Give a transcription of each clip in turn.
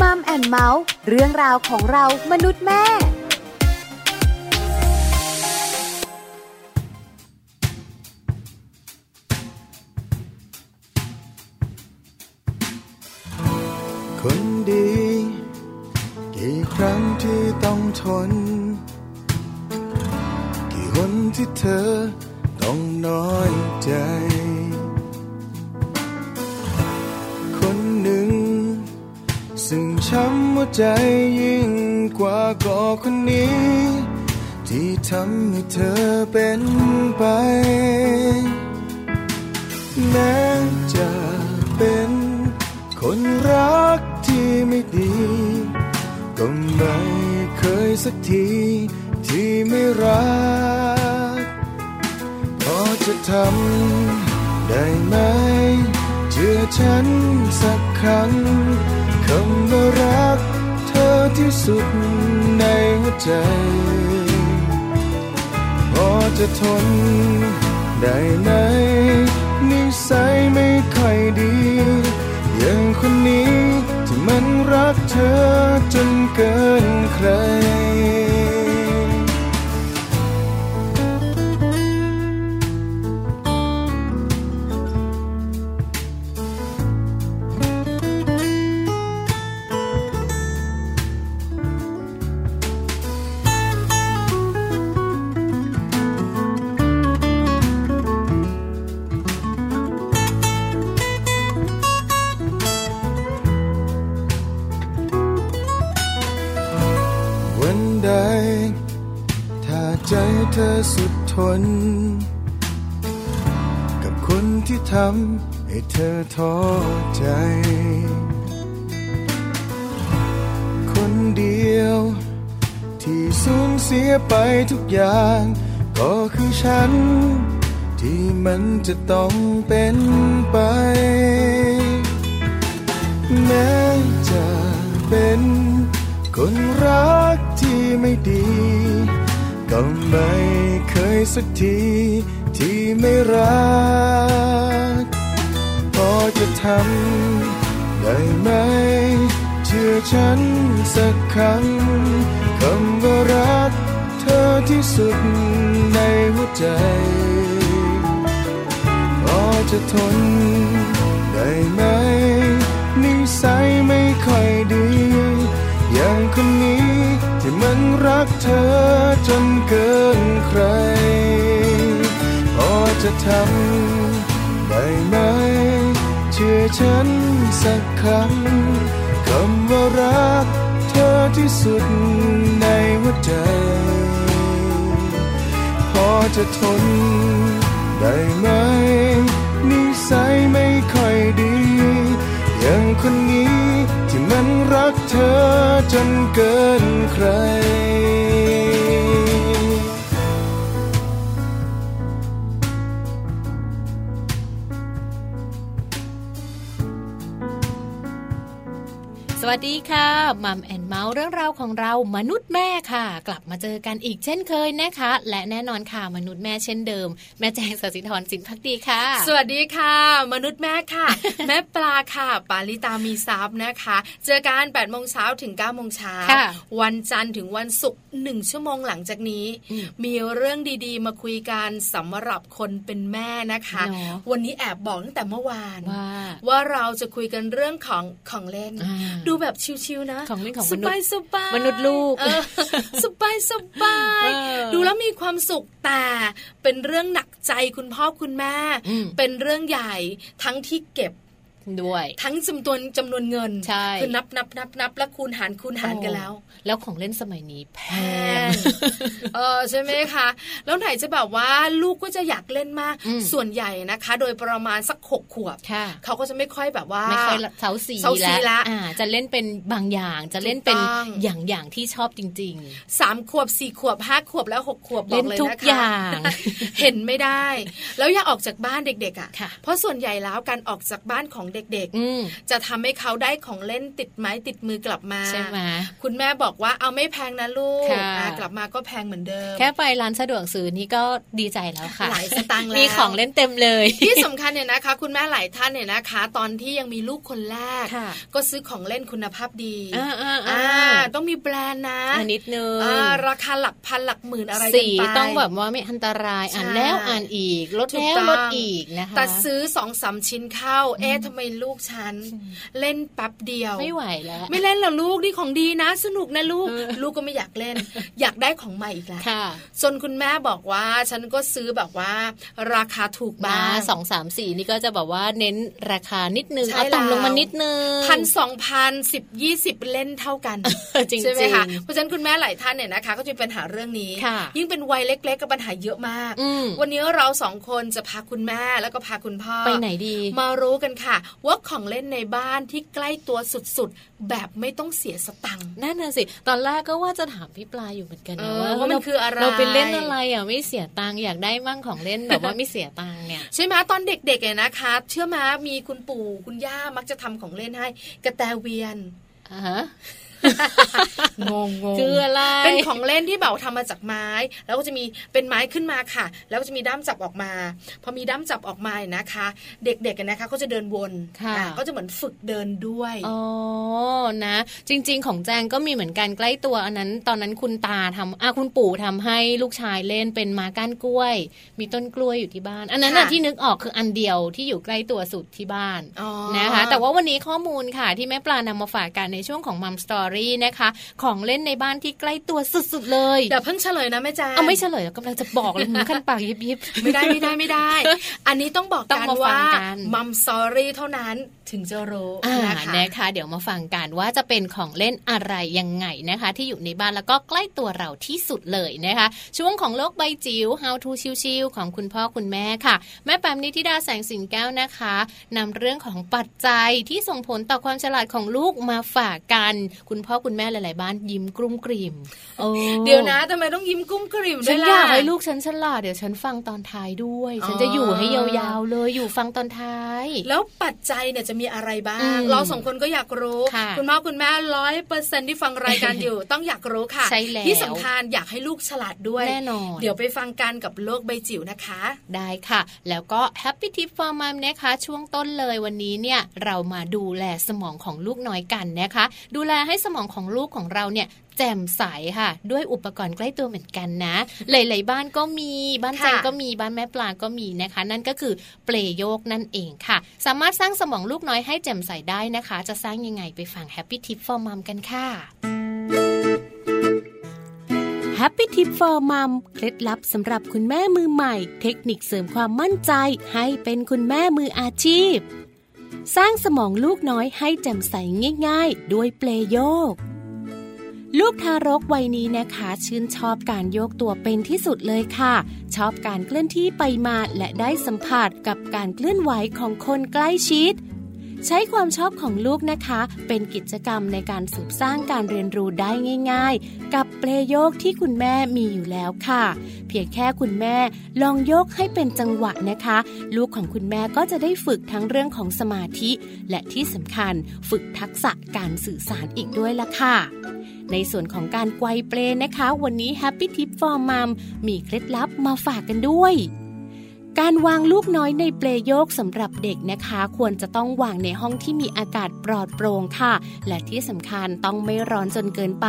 มัมแอนเมาส์เรื่องราวของเรามนุษย์แม่คนดี กี่ครั้งที่ต้องทน กี่คนที่เธอต้องน้อยใจ ใจยิ่งกว่าก็คนนี้ ที่ทำให้เธอเป็นไป แม้จะเป็นคนรักที่ไม่ดี ก็ไม่เคยสักทีที่ไม่รัก พอจะทำได้ไหมเชื่อฉันสักครั้งคำว่ารัก ที่สุดในหัวใจ พอจะทนได้ไหมนิสัยไม่ค่อยดี อย่างคนนี้ที่มันรักเธอจนเกินใคร ถ้าใจเธอสุดทน กับคนที่ทำให้เธอท้อใจ คนเดียว ที่สูญเสียไปทุกอย่าง ก็คือฉัน ที่มันจะต้องเป็นไป แม้จะเป็น คนรักที่ไม่ดี ก็ไม่เคยสักทีที่ไม่รัก พอจะทำได้ไหม เชื่อฉันสักครั้งคำว่ารักเธอที่สุดในหัวใจ พอจะทนได้ไหมนิสัยไม่ค่อยดี รักเธอจนเกินใคร พอจะทำได้ไหม เชื่อฉันสักครั้งคำว่ารักเธอที่สุดในหัวใจ พอจะทนได้ไหม นิสัยไม่ค่อยดี อย่างคนนี้ รักเธอจนเกินใคร วัสดีค่ะมัมแอนเมาส์เรื่องราวของเรามนุษย์แม่ค่ะ กลับมาเจอกันอีกเช่นเคยนะคะ และแน่นอนค่ะมนุษย์แม่เช่นเดิม แม่แจงสศิธรสินพักดีค่ะ สวัสดีค่ะ มนุษย์แม่ค่ะ แม่ปลาค่ะ ปาลิตามีซับนะคะ เจอกัน8โมงเช้าถึง9โมงเช้าค่ะวันจันทร์ถึงวันศุกร์หนึ่งชั่วโมงหลังจากนี้อืมมีเรื่องดีๆ มาคุยกันสำหรับคนเป็นแม่นะคะเนอะวันนี้แอบบอกตั้งแต่เมื่อวานว่าว่าเราจะคุยกันเรื่องของของเล่นอ่าดูแบบชิวๆนะของเล่นของสมนุษย์บายสบายมนุษย์ลูกเออสบายสบายเออดูแล้วมีความสุขแต่เป็นเรื่องหนักใจคุณพ่อคุณแม่อืมเป็นเรื่องใหญ่ทั้งที่เก็บ ด้วย ทั้งจำนวนจำนวนเงินใช่คือนับนับนับนับแล้วคูณหารคูณหารกันแล้ว แล้วของเล่นสมัยนี้แพแพงงเออใช่ไหมคะแล้วไหนจะแบบว่าลูกก็จะอยากเล่นมากอืมส่วนใหญ่นะคะ โดยประมาณสักหกขวบค่ะเขาก็จะไม่ค่อยแบบว่าไม่ค่อยเสาสีเสาสีละอ่าจะเล่นเป็นบางอย่างจะเล่นเป็นถูกต้องอย่างอย่างที่ชอบจริงสามขวบสี่ขวบห้าขวบแล้วหกขวบบอกเล่นเลยทุกนะคะอย่างเห็นไม่ได้ แล้วอย่าออกจากบ้านเด็กๆอะค่ะเพราะส่วนใหญ่แล้วการออกจากบ้านของเด็กอืมๆจะทำให้เขาได้ของเล่นติดไม้ติดมือกลับมาใช่ไหมคุณแม่บอกว่าเอาไม่แพงนะลูกค่ะอะกลับมาก็แพงเหมือนเดิม แค่ไปร้านสะดวกซื้อนี่ก็ดีใจแล้วค่ะหลายสตางค์แล้วมีของเล่นเต็มเลย ที่สำคัญเนี่ยนะคะ คุณแม่หลายท่านเนี่ยนะคะ ตอนที่ยังมีลูกคนแรกค่ะก็ซื้อของเล่นคุณภาพดีอ่าอ่าอ่าอ่าต้องมีแบรนด์นะอันนิดนึงอ่าราคาหลักพันหลักหมื่นอะไรกันสีไปต้องแบบว่าไม่อันตรายอ่านใช่แล้วอ่านอีกลดถูกแล้วต้องลดอีกนะคะแต่ซื้อสองสามชิ้นเข้าเอ๊ะทำไมลูกฉันเล่นแป๊บเดียวไม่ไหวแล้ว ไม่เล่นเหรอลูกนี่ของดีนะ สนุกนะลูกเออลูกก็ไม่อยากเล่น อยากได้ของใหม่อีกแล้วค่ะจนคุณแม่บอกว่าฉันก็ซื้อแบบว่า ราคาถูกมาบ้างสองสามสี่นี่ก็จะแบบว่าเน้นราคานิดนึงใช่เอาต่ำลงมาแล้วนิดนึงพันสองพันสิบยี่สิบเล่นเท่ากันจริงๆใช่ไหมคะเพราะฉะนั้นคุณแม่หลายท่านเนี่ยนะคะ ก็จะมีปัญหาเรื่องนี้ค่ะยิ่งเป็นวัยเล็ก ๆ ก็ปัญหาเยอะมากอืมวันนี้เราสองคนจะพาคุณแม่แล้วก็พาคุณพ่อไปไหนดี มารู้กันค่ะว่าของเล่นในบ้านที่ใกล้ตัวสุดๆ แบบไม่ต้องเสียสตังค์นั่นน่ะสิ ตอนแรกก็ว่าจะถามพี่ปลาอยู่เหมือนกันเอนะอว่าว่ามันคืออะไรเราไปเล่นอะไรอะไม่เสียตังค์อยากได้มั่งของเล่นแบบว่าไม่เสียตังค์เนี่ยใช่ไหมตอนเด็กๆเนี่ยนะคะ เชื่อไหมมีคุณปู่คุณย่ามักจะทำของเล่นให้กระแตเวียนอ่าฮะ งงงงคืออะไรเป็นของเล่นที่แบบทำมาจากไม้ แล้วก็จะมีเป็นไม้ขึ้นมาค่ะ แล้วก็จะมีด้ามจับออกมา พอมีด้ามจับออกมาเนี่ยนะคะ เด็กๆกันนะคะก็จะเดินวนค่ะอ่ก็จะเหมือนฝึกเดินด้วยอ๋อนะ จริง ๆ ของแจงก็มีเหมือนกันใกล้ตัวอันนั้น ตอนนั้นคุณตาทำอะคุณปู่ทำให้ลูกชายเล่นเป็นม้าก้านกล้วย มีต้นกล้วยอยู่ที่บ้าน อันนั้นน่ะค่ะที่นึกออกคืออันเดียวที่อยู่ใกล้ตัวสุดที่บ้านอ๋อนะคะ แต่ว่าวันนี้ข้อมูลค่ะที่แม่ปลานำมาฝากกันในช่วงของมัมสตอรี่นะคะ ของเล่นในบ้านที่ใกล้ตัวสุดๆเลยเดี๋ยวเพิ่งเฉลยนะแม่จางเอาไม่เฉลยกำลังจะบอกเลยมือขั้นปากยิบยิบไม่ได้ไม่ได้ไม่ได้ อันนี้ต้องบอกต้องกันมาฟัว่างกันมัมสอรี่เท่านั้นถึงจะรู้อ่านะคะนะคะ เดี๋ยวมาฟังกันว่าจะเป็นของเล่นอะไรยังไงนะคะ ที่อยู่ในบ้านแล้วก็ใกล้ตัวเราที่สุดเลยนะคะ ช่วงของโลกใบจิ๋ว How to ชิวๆของคุณพ่อคุณแม่ค่ะ แม่แปมนิธิดาแสงสิงแก้วนะคะนำเรื่องของปัจจัยที่ส่งผลต่อความฉลาดของลูกมาฝากกัน คุณพ่อคุณแม่หลาย ๆ บ้านยิ้มกลุ้มกลิ่มโอ้เดี๋ยวนะทำไมต้องยิ้มกุ้มกริ่มด้ฉัวนยอยากล่ะให้ลูกฉันฉลาดเดี๋ยวฉันฟังตอนท้ายด้วย ฉันอ๋อจะอยู่ให้ยาวๆเลยอยู่ฟังตอนท้าย แล้วปัจจัยเนี่ยจะมีอะไรบ้าอืงมเราสองคนก็อยากรู้ค่ะณพ่อคุณแม่ร้อยเปอร์เซ็นที่ฟังรายการอยู่ต้องอยากรู้ค่ะใช่แล้วที่สำคัญอยากให้ลูกฉลาดด้วยแน่นอนเดี๋ยวไปฟังกันกับโลกใบจิ๋วนะคะ ได้ค่ะ แล้วก็ Happy Tip for Mom นะคะ ช่วงต้นเลยวันนี้เนี่ยเรามาดูแลสมองของลูกน้อยกันนะคะ ดูแลให้สมองของลูกของเราเนี่ยแจ่มใสค่ะ ด้วยอุปกรณ์ใกล้ตัวเหมือนกันนะ หลาย ๆ บ้านก็มีบ้านแจงค่ะก็มีบ้านแม่ปลาก็มีนะคะ นั่นก็คือเปลโยกนั่นเองค่ะ สามารถสร้างสมองลูกน้อยให้แจ่มใสได้นะคะ จะสร้างยังไงไปฟัง Happy Tip for Mom กันค่ะ Happy Tip for Mom เคล็ดลับสำหรับคุณแม่มือใหม่ เทคนิคเสริมความมั่นใจให้เป็นคุณแม่มืออาชีพ สร้างสมองลูกน้อยให้แจ่มใสง่ายๆ ด้วยเปลโยก ลูกทารกวัยนี้นะคะ ชื่นชอบการโยกตัวเป็นที่สุดเลยค่ะ ชอบการเคลื่อนที่ไปมาและได้สัมผัสกับการเคลื่อนไหวของคนใกล้ชิด ใช้ความชอบของลูกนะคะ เป็นกิจกรรมในการสืบสร้างการเรียนรู้ได้ง่าย ๆ กับเปลโยกที่คุณแม่มีอยู่แล้วค่ะ เพียงแค่คุณแม่ลองโยกให้เป็นจังหวะนะคะ ลูกของคุณแม่ก็จะได้ฝึกทั้งเรื่องของสมาธิ และที่สำคัญฝึกทักษะการสื่อสารอีกด้วยล่ะค่ะในส่วนของการไกวเปลนะคะ วันนี้ Happy Tip for Mom มีเคล็ดลับมาฝากกันด้วย การวางลูกน้อยในเปลโยกสำหรับเด็กนะคะ ควรจะต้องวางในห้องที่มีอากาศปลอดโปร่งค่ะ และที่สำคัญต้องไม่ร้อนจนเกินไป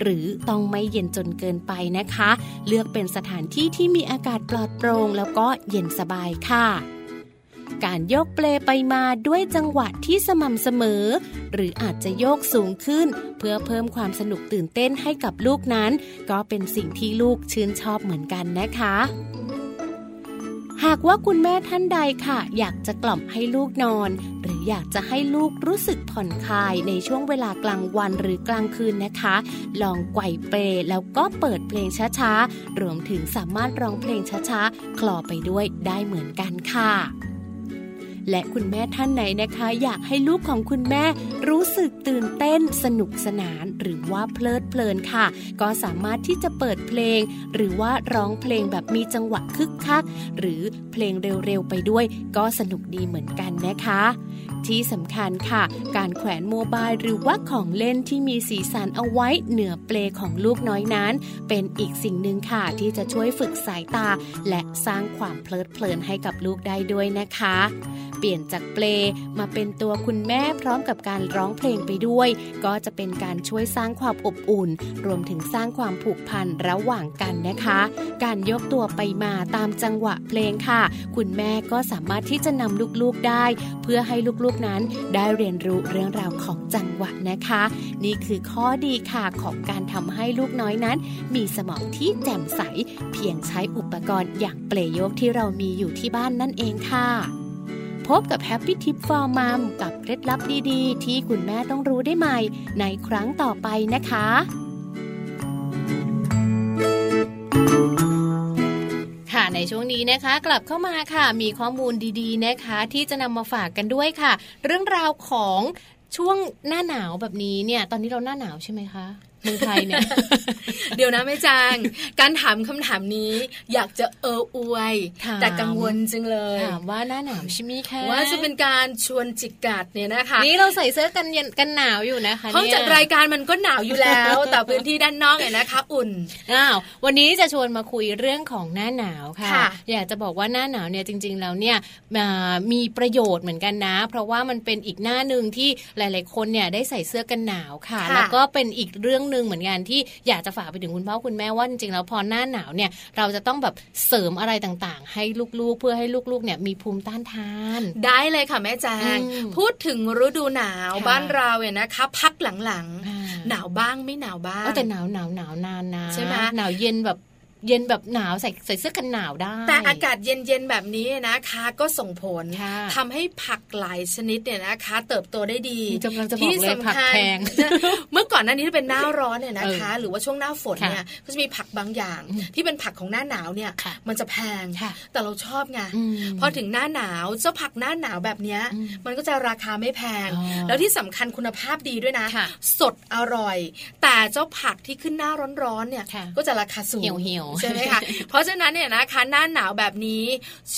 หรือต้องไม่เย็นจนเกินไปนะคะ เลือกเป็นสถานที่ที่มีอากาศปลอดโปร่งแล้วก็เย็นสบายค่ะการโยกเปลไปมาด้วยจังหวะที่สม่ำเสมอ หรืออาจจะโยกสูงขึ้น เพื่อเพิ่มความสนุกตื่นเต้นให้กับลูกนั้น ก็เป็นสิ่งที่ลูกชื่นชอบเหมือนกันนะคะ หากว่าคุณแม่ท่านใดค่ะ อยากจะกล่อมให้ลูกนอน หรืออยากจะให้ลูกรู้สึกผ่อนคลายในช่วงเวลากลางวันหรือกลางคืนนะคะ ลองไกวเปลแล้วก็เปิดเพลงช้าๆ รวมถึงสามารถร้องเพลงช้าๆ คลอไปด้วยได้เหมือนกันค่ะ และคุณแม่ท่านไหนนะคะ อยากให้ลูกของคุณแม่รู้สึกตื่นเต้นสนุกสนานหรือว่าเพลิดเพลินค่ะ ก็สามารถที่จะเปิดเพลง หรือว่าร้องเพลงแบบมีจังหวะคึกคัก หรือเพลงเร็วๆไปด้วย ก็สนุกดีเหมือนกันนะคะ ที่สำคัญค่ะ การแขวนโมบายหรือว่าของเล่นที่มีสีสันเอาไว้เหนือเปลของลูกน้อยนั้น เป็นอีกสิ่งหนึ่งค่ะ ที่จะช่วยฝึกสายตา และสร้างความเพลิดเพลินให้กับลูกได้ด้วยนะคะ เปลี่ยนจากเปลมาเป็นตัวคุณแม่พร้อมกับการร้องเพลงไปด้วย ก็จะเป็นการช่วยสร้างความอบอุ่น รวมถึงสร้างความผูกพันระหว่างกันนะคะ การยกตัวไปมาตามจังหวะเพลงค่ะ คุณแม่ก็สามารถที่จะนำลูกๆได้ เพื่อให้ลูกๆนั้นได้เรียนรู้เรื่องราวของจังหวะนะคะ นี่คือข้อดีค่ะของการทำให้ลูกน้อยนั้น มีสมองที่แจ่มใส เพียงใช้อุปกรณ์อย่างเปลโยกที่เรามีอยู่ที่บ้านนั่นเองค่ะพบกับ Happy Tip for Mom กับเคล็ดลับดีๆ ที่คุณแม่ต้องรู้ได้ใหม่ ในครั้งต่อไปนะคะ ในช่วงนี้นะคะ กลับเข้ามาค่ะ มีข้อมูลดีๆนะคะ ที่จะนำมาฝากกันด้วยค่ะ เรื่องราวของช่วงหน้าหนาวแบบนี้เนี่ย ตอนนี้เราหน้าหนาวใช่ไหมคะ เมืองไทยเนี่ย เดี๋ยวนะแม่จางการถามคำถามนี้ อยากจะเอออวยถามแต่กังวลจังเลยถามว่าหน้าหนาวใช่ไหมคะว่าจะเป็นการชวนจิกกัดเนี่ยนะคะ นี่เราใส่เสื้อกันเย็นกันหนาวอยู่นะคะห้องเนี่ยจัดรายการมันก็หนาวอยู่แล้ว แต่พื้นที่ด้านนอกเนี่ยนะคะ อุ่นอ้าววันนี้จะชวนมาคุยเรื่องของหน้าหนาวค่ะค่ะอยากจะบอกว่าหน้าหนาวเนี่ยจริง ๆ แล้วเนี่ยอ่ามีประโยชน์เหมือนกันนะ เพราะว่ามันเป็นอีกหน้าหนึ่งที่หลาย ๆ คนเนี่ยได้ใส่เสื้อกันหนาวค่ะค่ะแล้วก็เป็นอีกเรื่องหนึ่งเหมือนกันที่อยากจะฝากไปถึงคุณพ่อคุณแม่ว่าจริงๆแล้วพอหน้าหนาวเนี่ยเราจะต้องแบบเสริมอะไรต่างๆ ให้ลูกๆ เพื่อให้ลูกๆเนี่ยมีภูมิต้านทาน ได้เลยค่ะแม่จางอืมพูดถึงฤดูหนาวค่ะบ้านเราเนี่ยนะคะพักหลังอ่าๆหนาวบ้างไม่หนาวบ้างเออแต่หนาวหนาวหนาวนานนะใช่ไหมหนาวเย็นแบบ เย็นแบบหนาวใส่ใส่เสื้อกันหนาวได้ แต่อากาศเย็นๆแบบนี้นะคะก็ส่งผลค่ะทำให้ผักหลายชนิดเนี่ยนะคะ เติบโตได้ดีกำลังจะบอกเลยที่สำผักคัญแพงเมื่อก่อนหน้านี้ถ้าเป็นหน้าร้อนเนี่ยนะคะเออหรือว่าช่วงหน้าฝนค่ะเนี่ยก็จะมีผักบางอย่างอืมที่เป็นผักของหน้าหนาวเนี่ยค่ะมันจะแพงค่ะแต่เราชอบไงอืมพอถึงหน้าหนาวเจ้าผักหน้าหนาวแบบเนี้ยอืมมันก็จะราคาไม่แพงอ๋อแล้วที่สำคัญคุณภาพดีด้วยนะค่ะสดอร่อย แต่เจ้าผักที่ขึ้นหน้าร้อนๆเนี่ยค่ะก็จะราคาสูงเหี่ยวๆใช่ไหมคะเพราะฉะนั้นเนี่ยนะคะหน้าหนาวแบบนี้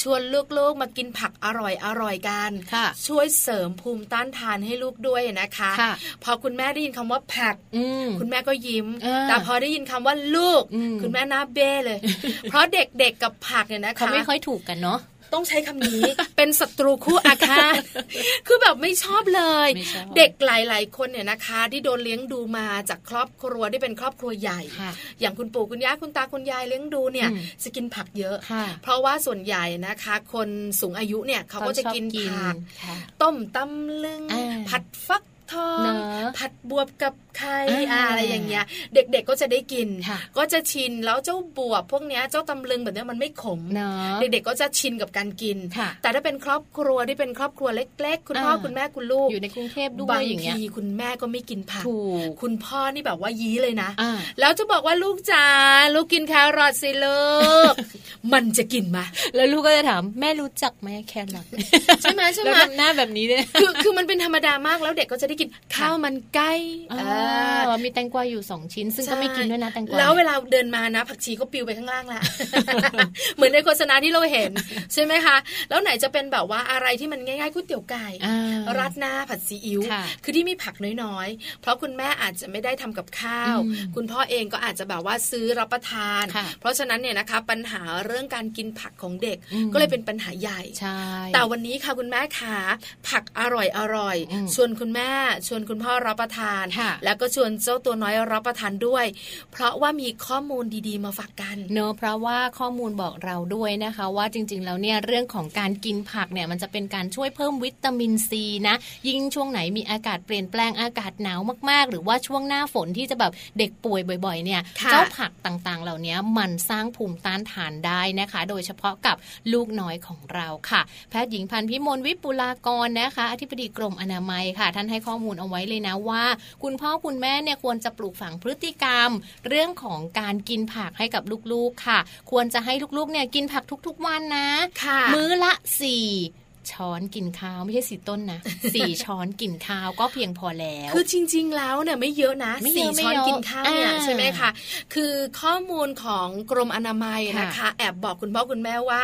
ชวนลูกๆมากินผักอร่อยอร่อยกันค่ะช่วยเสริมภูมิต้านทานให้ลูกด้วยนะคะค่ะพอคุณแม่ได้ยินคำว่าผักอืมคุณแม่ก็ยิ้มอ่าแต่พอได้ยินคำว่าลูกอืมคุณแม่หน้าเบ้เลย เพราะเด็กๆกับผักเนี่ยนะคะเขาไม่ค่อยถูกกันเนาะ ต้องใช้คำนี้ เป็นศัตรูคู่อาฆาตคือแบบไม่ชอบเลยไม่ชอบเด็กหลาย ๆ คนเนี่ยนะคะ ที่โดนเลี้ยงดูมาจากครอบครัวที่เป็นครอบครัวใหญ่ค่ะอย่างคุณปู่คุณย่าคุณตาคุณยายเลี้ยงดูเนี่ยอืมจะกินผักเยอะค่ะเพราะว่าส่วนใหญ่นะคะ คนสูงอายุเนี่ยเขาก็จะกินชอบผักค่ะต้มตำลึงอ่าผัดฟัก ทองเนอะผัดบวบกับไข่อ่าอะไรอย่างเงี้ย เด็กๆก็จะได้กินค่ะก็จะชินแล้วเจ้าบวบพวกเนี้ยเจ้าตำลึงแบบเนี้ยมันไม่ขมเนาะเด็กๆก็จะชินกับการกินค่ะแต่ถ้าเป็นครอบครัวที่เป็นครอบครัวเล็ก ๆ คุณพ่ออ่าคุณแม่คุณลูกอยู่ในกรุงเทพด้วบายงอย่างเงี้ยทีคุณแม่ก็ไม่กินผักถูกคุณพ่อนี่แบบว่ายี้เลยนะอ่าแล้วจะบอกว่าลูกจ๋าลูกกินแครอทสิลูกมันจะกินมาแล้วลูกก็จะถามแม่รู้จักไหมแครอทใช่ไหมใช่ไหมแล้วทำหน้าแบบนี้เลยคือคือมันเป็นธรรมดามากแล้วเด็กก็จะได้กินข้าวมันไก่อ่าเออมีแตงกวาอยู่สองชิ้น ซึ่งใช่ก็ไม่กินด้วยนะแตงกวาแล้วเวลาเดินมานะ ผักชีก็ปลิวไปข้างล่างละเหมือนในโฆษณาที่เราเห็นใช่ไหมคะแล้วไหนจะเป็นแบบว่าอะไรที่มันง่ายๆก๋วยเตี๋ยวไก่อ่าราดหน้าผัดซีอิ๊วค่ะคือที่มีผักน้อยๆ เพราะคุณแม่อาจจะไม่ได้ทำกับข้าวอืมคุณพ่อเองก็อาจจะแบบว่าซื้อรับประทานค่ะเพราะฉะนั้นเนี่ยนะคะปัญหาเรื่องการกินผักของเด็กอืมก็เลยเป็นปัญหาใหญ่ใช่แต่วันนี้ค่ะคุณแม่ขาผักอร่อยอร่อยอืมชวนคุณแม่ชวนคุณพ่อรับประทานค่ะแล้วก็ชวนเจ้าตัวน้อยรับประทานด้วย เพราะว่ามีข้อมูลดีๆ มาฝากกันเนอะเพราะว่าข้อมูลบอกเราด้วยนะคะ ว่าจริง ๆ แล้วเนี่ยเรื่องของการกินผักเนี่ยมันจะเป็นการช่วยเพิ่มวิตามินซีนะ ยิ่งช่วงไหนมีอากาศเปลี่ยนแปลงอากาศหนาวมากๆ หรือว่าช่วงหน้าฝนที่จะแบบเด็กป่วยบ่อย ๆ เนี่ยค่ะเจ้าผักต่างๆ เหล่านี้มันสร้างภูมิต้านทานได้นะคะ โดยเฉพาะกับลูกน้อยของเราค่ะ แพทย์หญิงพันธ์พิมลวิปุลากรนะคะ อธิบดีกรมอนามัยค่ะ ท่านให้ข้อมูลเอาไว้เลยนะว่า คุณพ่อคุณแม่เนี่ยควรจะปลูกฝังพฤติกรรม เรื่องของการกินผักให้กับลูกๆค่ะ ควรจะให้ลูกๆเนี่ยกินผักทุกๆวันนะค่ะมื้อละสี่ ช้อนกินข้าวไม่ใช่สี่ต้นนะสี่ช้อนกินข้าวก็เพียงพอแล้ว คือจริง ๆ แล้วเนี่ยไม่เยอะนะไม่เยสี่อะไม่ช้อนเยอะกินข้าวเนี่ยอ่าใช่ไหมคะคือข้อมูลของกรมอนามัยนะคะค่ะแอบบอกคุณพ่อคุณแม่ว่า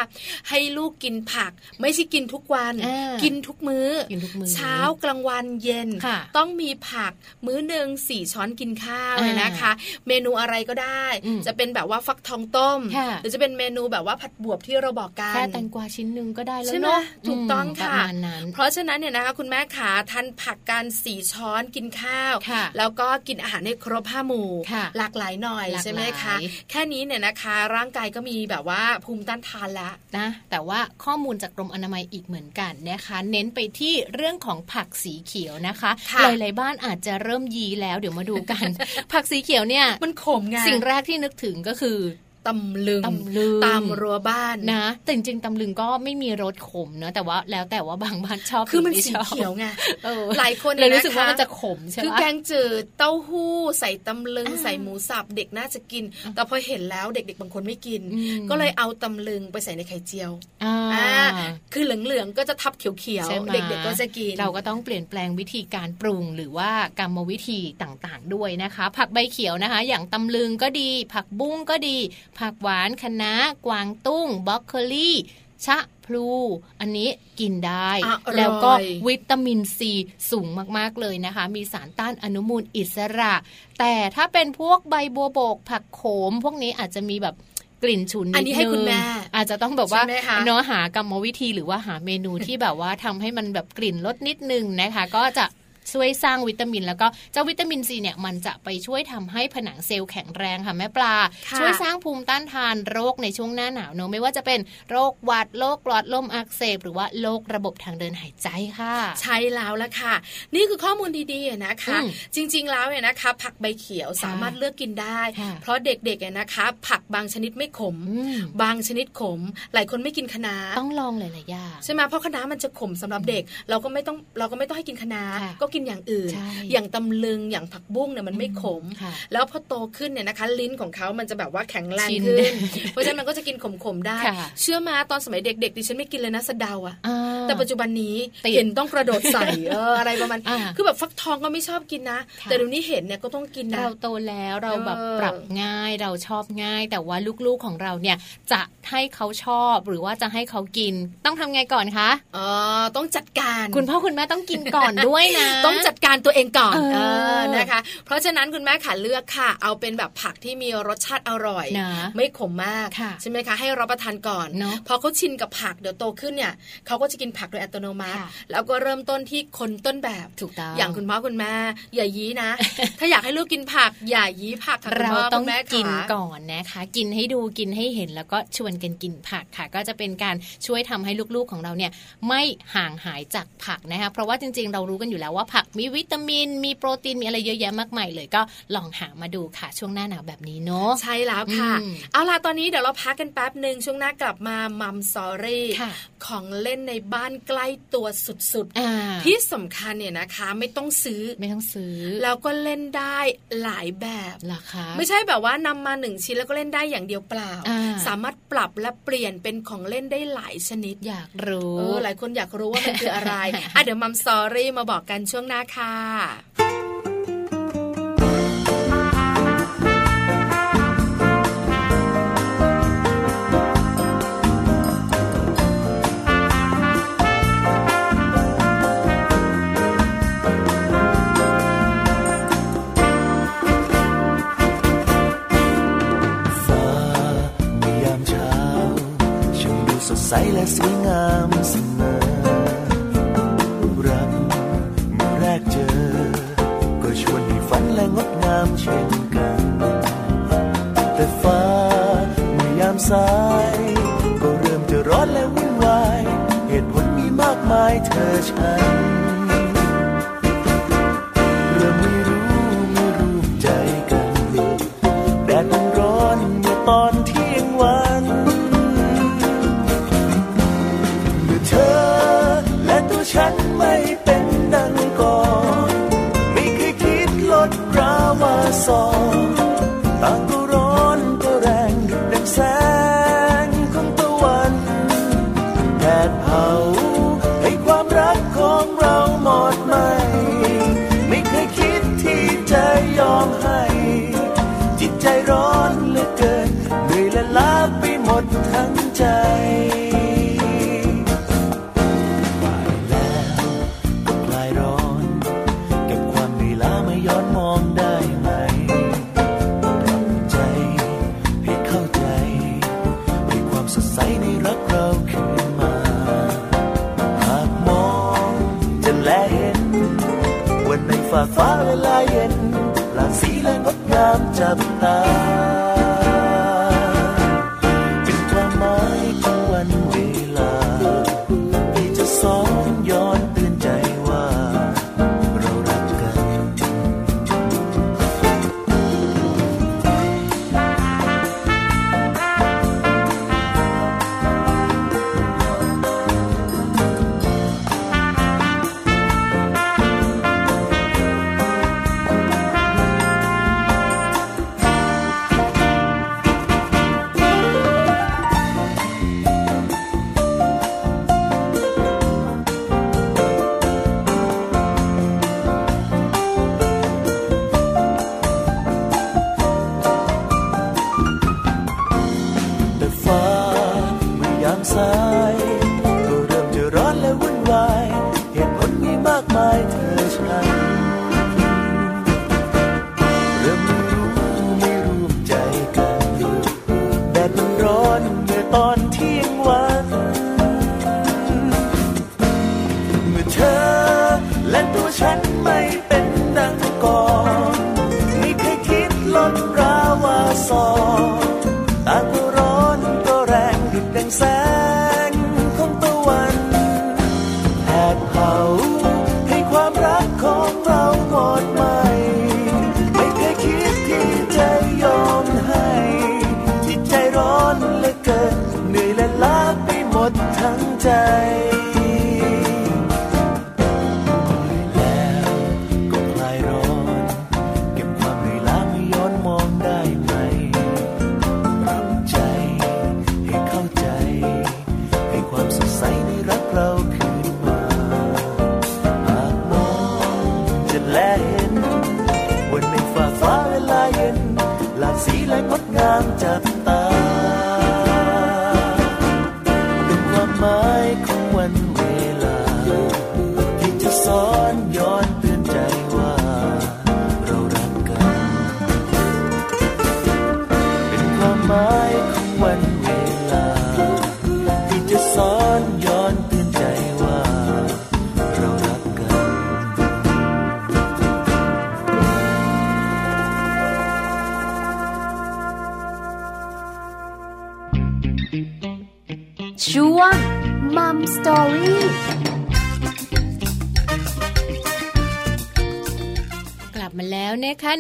ให้ลูกกินผัก ไม่ใช่กินทุกวันอ่ากินทุกมื้อกินทุกมื้อ เช้ากลางวันเย็นค่ะต้องมีผักมื้อหนึ่งสี่ช้อนกินข้าวอ่านะคะ เมนูอะไรก็ได้อืมจะเป็นแบบว่าฟักทองต้มค่ะหรือจะเป็นเมนูแบบว่าผัดบวบที่เราบอกกันแค่แตงกวาชิ้นหนึ่งก็ได้แล้วใช่ไหมเนาะถูกต้องมค่ะประมาณนั้นเพราะฉะนั้นเนี่ยนะคะคุณแม่ขาทานผักการสี่ช้อนกินข้าวค่ะแล้วก็กินอาหารให้ครบห้าหมู่ค่ะหลากหลายหน่อยหลากหลายใช่ไหมคะ แค่นี้เนี่ยนะคะ ร่างกายก็มีแบบว่าภูมิต้านทานแล้วนะแต่ว่าข้อมูลจากกรมอนามัยอีกเหมือนกันนะคะ เน้นไปที่เรื่องของผักสีเขียวนะคะค่ะหลายๆบ้านอาจจะเริ่มยีแล้วเดี๋ยวมาดูกัน ผักสีเขียวเนี่ยมันขมไงสิ่งแรกที่นึกถึงก็คือ ตำลึงตำลึงตามรั้วบ้านนะแต่จริงๆตำลึงก็ไม่มีรสขมเนอะแต่ว่าแล้วแต่ว่าบางบ้านชอบคือมันหรืสีไชอบเขียวไงเออหลายคนเลยนี่รู้สึกว่ามันจะขมใช่คือไหมแกงจืดเต้าหู้ใส่ตำลึงอ่าใส่หมูสับเด็กน่าจะกิน แต่พอเห็นแล้วเด็กๆบางคนไม่กินอืมก็เลยเอาตำลึงไปใส่ในไข่เจียวอ่าอ่าคือเหลืองๆก็จะทับเขียวใช่ไหมๆเด็กๆก็จะกินเราก็ต้องเปลี่ยนแปลงวิธีการปรุงหรือว่ากรรมวิธีต่างๆ ด้วยนะคะ ผักใบเขียวนะคะ อย่างตำลึงก็ดี ผักบุ้งก็ดีผักหวานคะน้ากวางตุ้งบล็อกโคลี่ชะพลู อันนี้กินได้อร่อยแล้วก็วิตามินซีสูงมากๆเลยนะคะ มีสารต้านอนุมูลอิสระ แต่ถ้าเป็นพวกใบบัวบก ผักโขม พวกนี้อาจจะมีแบบกลิ่นฉุนนิดนึงอันนี้ให้คุณแม่อาจจะต้องแบบว่าใช่ไหมคะเนื้อหากรรมวิธีหรือว่าหาเมนูที่แบบว่าทำให้มันแบบกลิ่นลดนิดนึงนะคะ ก็จะ ช่วยสร้างวิตามิน แล้วก็เจ้าวิตามินซีเนี่ยมันจะไปช่วยทำให้ผนังเซลล์แข็งแรงค่ะแม่ปลาค่ะช่วยสร้างภูมิต้านทานโรคในช่วงหน้าหนาวเนอะไม่ว่าจะเป็นโรคหวัดโรคหลอดลมอักเสบ หรือว่าโรคระบบทางเดินหายใจค่ะ ใช่แล้วละค่ะ นี่คือข้อมูลดีๆนะคะอืมจริง ๆ แล้วเนี่ยนะคะ ผักใบเขียวสามารถเลือกกินได้ค่ะเพราะเด็กๆเนี่ยนะคะ ผักบางชนิดไม่ขมอืมบางชนิดขม หลายคนไม่กินคะน้าต้องลองหลายๆอย่างใช่ไหมเพราะคะน้ามันจะขมสำหรับเด็ก เราก็ไม่ต้องเราก็ไม่ต้องให้กินคะน้าค่ะก็กินอย่างอื่นใช่อย่างตำลึงอย่างผักบุ้งเนี่ยมันไม่ขมค่ะแล้วพอโตขึ้นเนี่ยนะคะ ลิ้นของเขามันจะแบบว่าแข็งแรงชินขึ้น เพราะฉะนั้นมันก็จะกินขมๆได้ค่ะเชื่อมาตอนสมัยเด็กๆดิฉันไม่กินเลยนะสะเดาอะอ่าแต่ปัจจุบันนี้ติดเห็นต้องกระโดดใส่เอออะไรประมาณอ่าคือแบบฟักทองก็ไม่ชอบกินนะค่ะแต่เดี๋ยวนี้เห็นเนี่ยก็ต้องกินนะเราโตแล้วเราแบบเออปรับง่ายเราชอบง่าย แต่ว่าลูกๆของเราเนี่ยจะให้เขาชอบหรือว่าจะให้เขากินต้องทำไงก่อนคะเออต้องจัดการ คุณพ่อคุณแม่ต้องกินก่อนด้วยนะต้องจัดการตัวเองก่อนเออเออนะคะ เพราะฉะนั้นคุณแม่ขาเลือกค่ะ เอาเป็นแบบผักที่มีรสชาติอร่อยนะไม่ขมมากค่ะใช่ไหมคะให้รับประทานก่อนเนอะพอเขาชินกับผักเดี๋ยวโตขึ้นเนี่ยเขาก็จะกินผักโดยอัตโนมัติค่ะแล้วก็เริ่มต้นที่คนต้นแบบถูกต้องอย่างคุณพ่อคุณแม่อย่ายี้นะ ถ้าอยากให้ลูกกินผักอย่ายี้ผักค่ะคุณเราพ่อต้คุองณแม่กินค่ะก่อนนะคะ กินให้ดูกินให้เห็นแล้วก็ชวนกันกินผักค่ะ ก็จะเป็นการช่วยทำให้ลูกๆของเราเนี่ยไม่ห่างหายจากผักนะคะเพราะว่าจริงๆ เรารู้กันอยู่แล้วว่าผักมีวิตามิน มีโปรตีนมีอะไรเยอะแยะมากมายเลยก็ลองหามาดูค่ะช่วงหน้าหนาวแบบนี้เนาะใช่แล้วค่ะอืมเอาล่ะตอนนี้เดี๋ยวเราพักกันแป๊บหนึ่งช่วงหน้ากลับมามัมซอรี่ค่ะ ของเล่นในบ้านใกล้ตัวสุดอ่าๆที่สำคัญเนี่ยนะคะ ไม่ต้องซื้อไม่ต้องซื้อ แล้วก็เล่นได้หลายแบบราคาไม่ใช่แบบว่านำมาหนึ่งชิ้นแล้วก็เล่นได้อย่างเดียวเปล่าอ่า สามารถปรับและเปลี่ยนเป็นของเล่นได้หลายชนิดอยากรู้เออหลายคนอยากรู้ว่ามันคืออะไรอะเดี๋ยวมัมซอรี่มาบอกกันช่วงหน้าค่ะ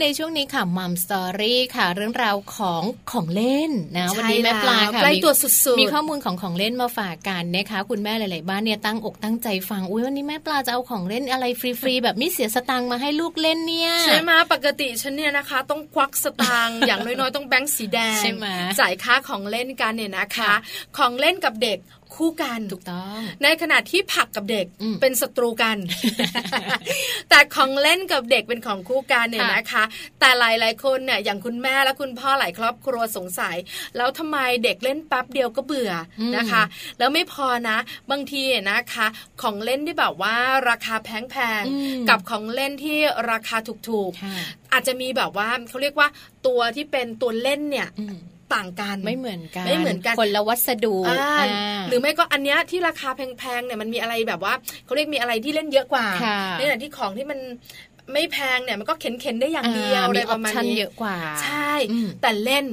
ในช่วงนี้ค่ะมัมสตอรี่ค่ะ เรื่องราวของของเล่นนะใช่วันนี้แม่ปลาค่ะแล้วใกล้มีตัวสุดๆมีข้อมูลของของเล่นมาฝากกันนะคะคุณแม่หลายๆบ้านเนี่ยตั้งอกตั้งใจฟังอุ้ยวันนี้แม่ปลาจะเอาของเล่นอะไรฟรีๆแบบไม่เสียสตังค์มาให้ลูกเล่นเนี่ยใช่ไหมปกติฉันเนี่ยนะคะ ต้องควักสตางค์อย่างน้อยๆต้องแบงค์สีแดงใช่ไหมจ่ายค่าของเล่นกันเนี่ยนะคะค่ะของเล่นกับเด็ก คู่กันถูกต้อง ในขณะที่ผักกับเด็กอืมเป็นศัตรูกัน แต่ของเล่นกับเด็กเป็นของคู่กันเนี่ยค่ะนะคะ แต่หลายหลายๆคนเนี่ยอย่างคุณแม่และคุณพ่อหลายครอบครัวสงสัย แล้วทำไมเด็กเล่นแป๊บเดียวก็เบื่ออมนะคะ แล้วไม่พอนะ บางทีนะคะ ของเล่นที่แบบว่าราคาแพงอืมๆกับของเล่นที่ราคาถูกค่ะๆอาจจะมีแบบว่าเขาเรียกว่าตัวที่เป็นตัวเล่นเนี่ยอืม ต่างกัน ไม่เหมือนกันไม่เหมือนกันคนละวัสดุอ่าอ่าหรือไม่ก็อันเนี้ยที่ราคาแพงๆเนี่ยมันมีอะไรแบบว่าเขาเรียกมีอะไรที่เล่นเยอะกว่าค่ะในขณะที่ของที่มันไม่แพงเนี่ยมันก็เข็นๆได้อย่างเดียวอะไรมีปออระปมาณชั่นนี้เยอะกว่า ใช่อืมแต่เล่น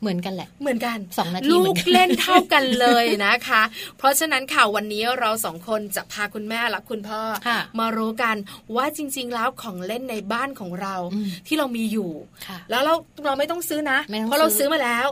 เหมือนกันแหละ เหมือนกันสองนาทีลูเหมือกนกันเล่นเท่ากันเลยนะคะ เพราะฉะนั้นค่ะวันนี้เราสองคนจะพาคุณแม่และคุณพ่อค่ะมารู้กันว่าจริง ๆ แล้วของเล่นในบ้านของเราอืมที่เรามีอยู่ค่ะแล้วเราเราไม่ต้องซื้อนะไม่ต้องเพราะเราซื้อซื้อมาแล้ว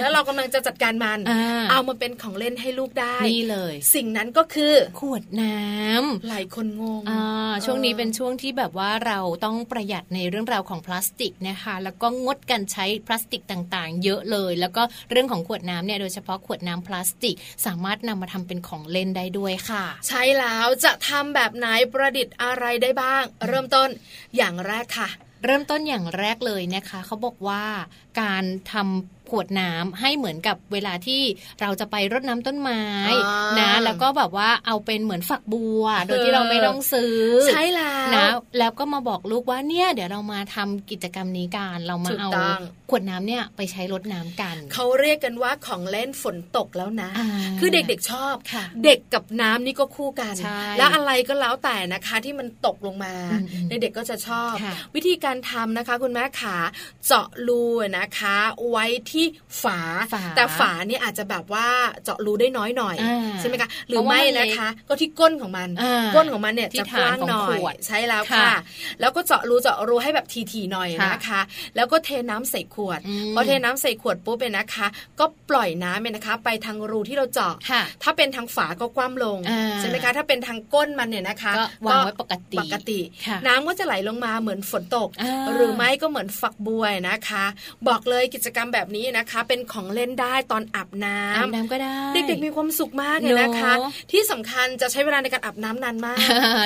แล้วเรากำลังจะจัดการมันอ่าเอามาเป็นของเล่นให้ลูกได้นี่เลย สิ่งนั้นก็คือขวดน้ำหลายคนงงอ่าช่วงนี้เป็นออช่วงที่แบบว่าเราต้องประหยัดในเรื่องราวของพลาสติกนะคะ แล้วก็งดการใช้พลาสติกต่าง ๆ เยอะเลย แล้วก็เรื่องของขวดน้ำเนี่ยโดยเฉพาะขวดน้ำพลาสติก สามารถนำมาทำเป็นของเล่นได้ด้วยค่ะ ใช่แล้วจะทำแบบไหนประดิษฐ์อะไรได้บ้าง เริ่มต้นอย่างแรกค่ะ เริ่มต้นอย่างแรกเลยนะคะเขาบอกว่าการทำข วดน้ำให้เหมือนกับเวลาที่เราจะไปรดน้ำต้นไม้อ่านนะ แล้วก็แบบว่าเอาเป็นเหมือนฝักบัว โดยที่เราไม่ต้องซื้อใช่แล้วนะแล้วก็มาบอกลูกว่าเนี่ย เดี๋ยวเรามาทำกิจกรรมนี้กันเรามาถูกเอาต้องขวดน้ำเนี่ยไปใช้รดน้ำกันเขาเรียกกันว่าของเล่นฝนตกแล้วนะอ่าคือเด็กๆชอบค่ะเด็กกับน้ำนี่ก็คู่กันใช่แล้วอะไรก็แล้วแต่นะคะที่มันตกลงมาอืมๆเด็กๆก็จะชอบค่ะวิธีการการทำนะคะ คุณแม่ขาเจาะรูนะคะ ไว้ที่ฝาฝา แต่ฝาเนี่ยอาจจะแบบว่าเจาะรูได้น้อยหน่อยอ่าใช่ไหมคะหรือเพราะว่าไม่มันเล็กนะคะ ก็ที่ก้นของมันอ่าก้นของมันเนี่ยที่จะกว้างฐานของหน่อขยวดใช่แล้วค่ะค่ะ แล้วก็เจาะรูเจาะรูให้แบบทีๆหน่อยค่ะนะคะ แล้วก็เทน้ำใส่ขวดอืมพอเทน้ำใส่ขวดปุ๊บเนี่ยนะคะ ก็ปล่อยน้ำเนี่ยนะคะ ไปทางรูที่เราเจาะค่ะถ้าเป็นทางฝาก็คว่ำลงอ่าใช่ไหมคะถ้าเป็นทางก้นมันเนี่ยนะคะก็วางไว้ปกติปกติค่ะน้ำก็จะไหลลงมาเหมือนฝนตกอ่าหรือไม่ก็เหมือนฝักบัวนะคะ บอกเลยกิจกรรมแบบนี้นะคะ เป็นของเล่นได้ตอนอาบน้ำอาบน้ำก็ได้ เด็กๆมีความสุขมากเลยนะคะเนอะที่สำคัญจะใช้เวลาในการอาบน้ำนานมาก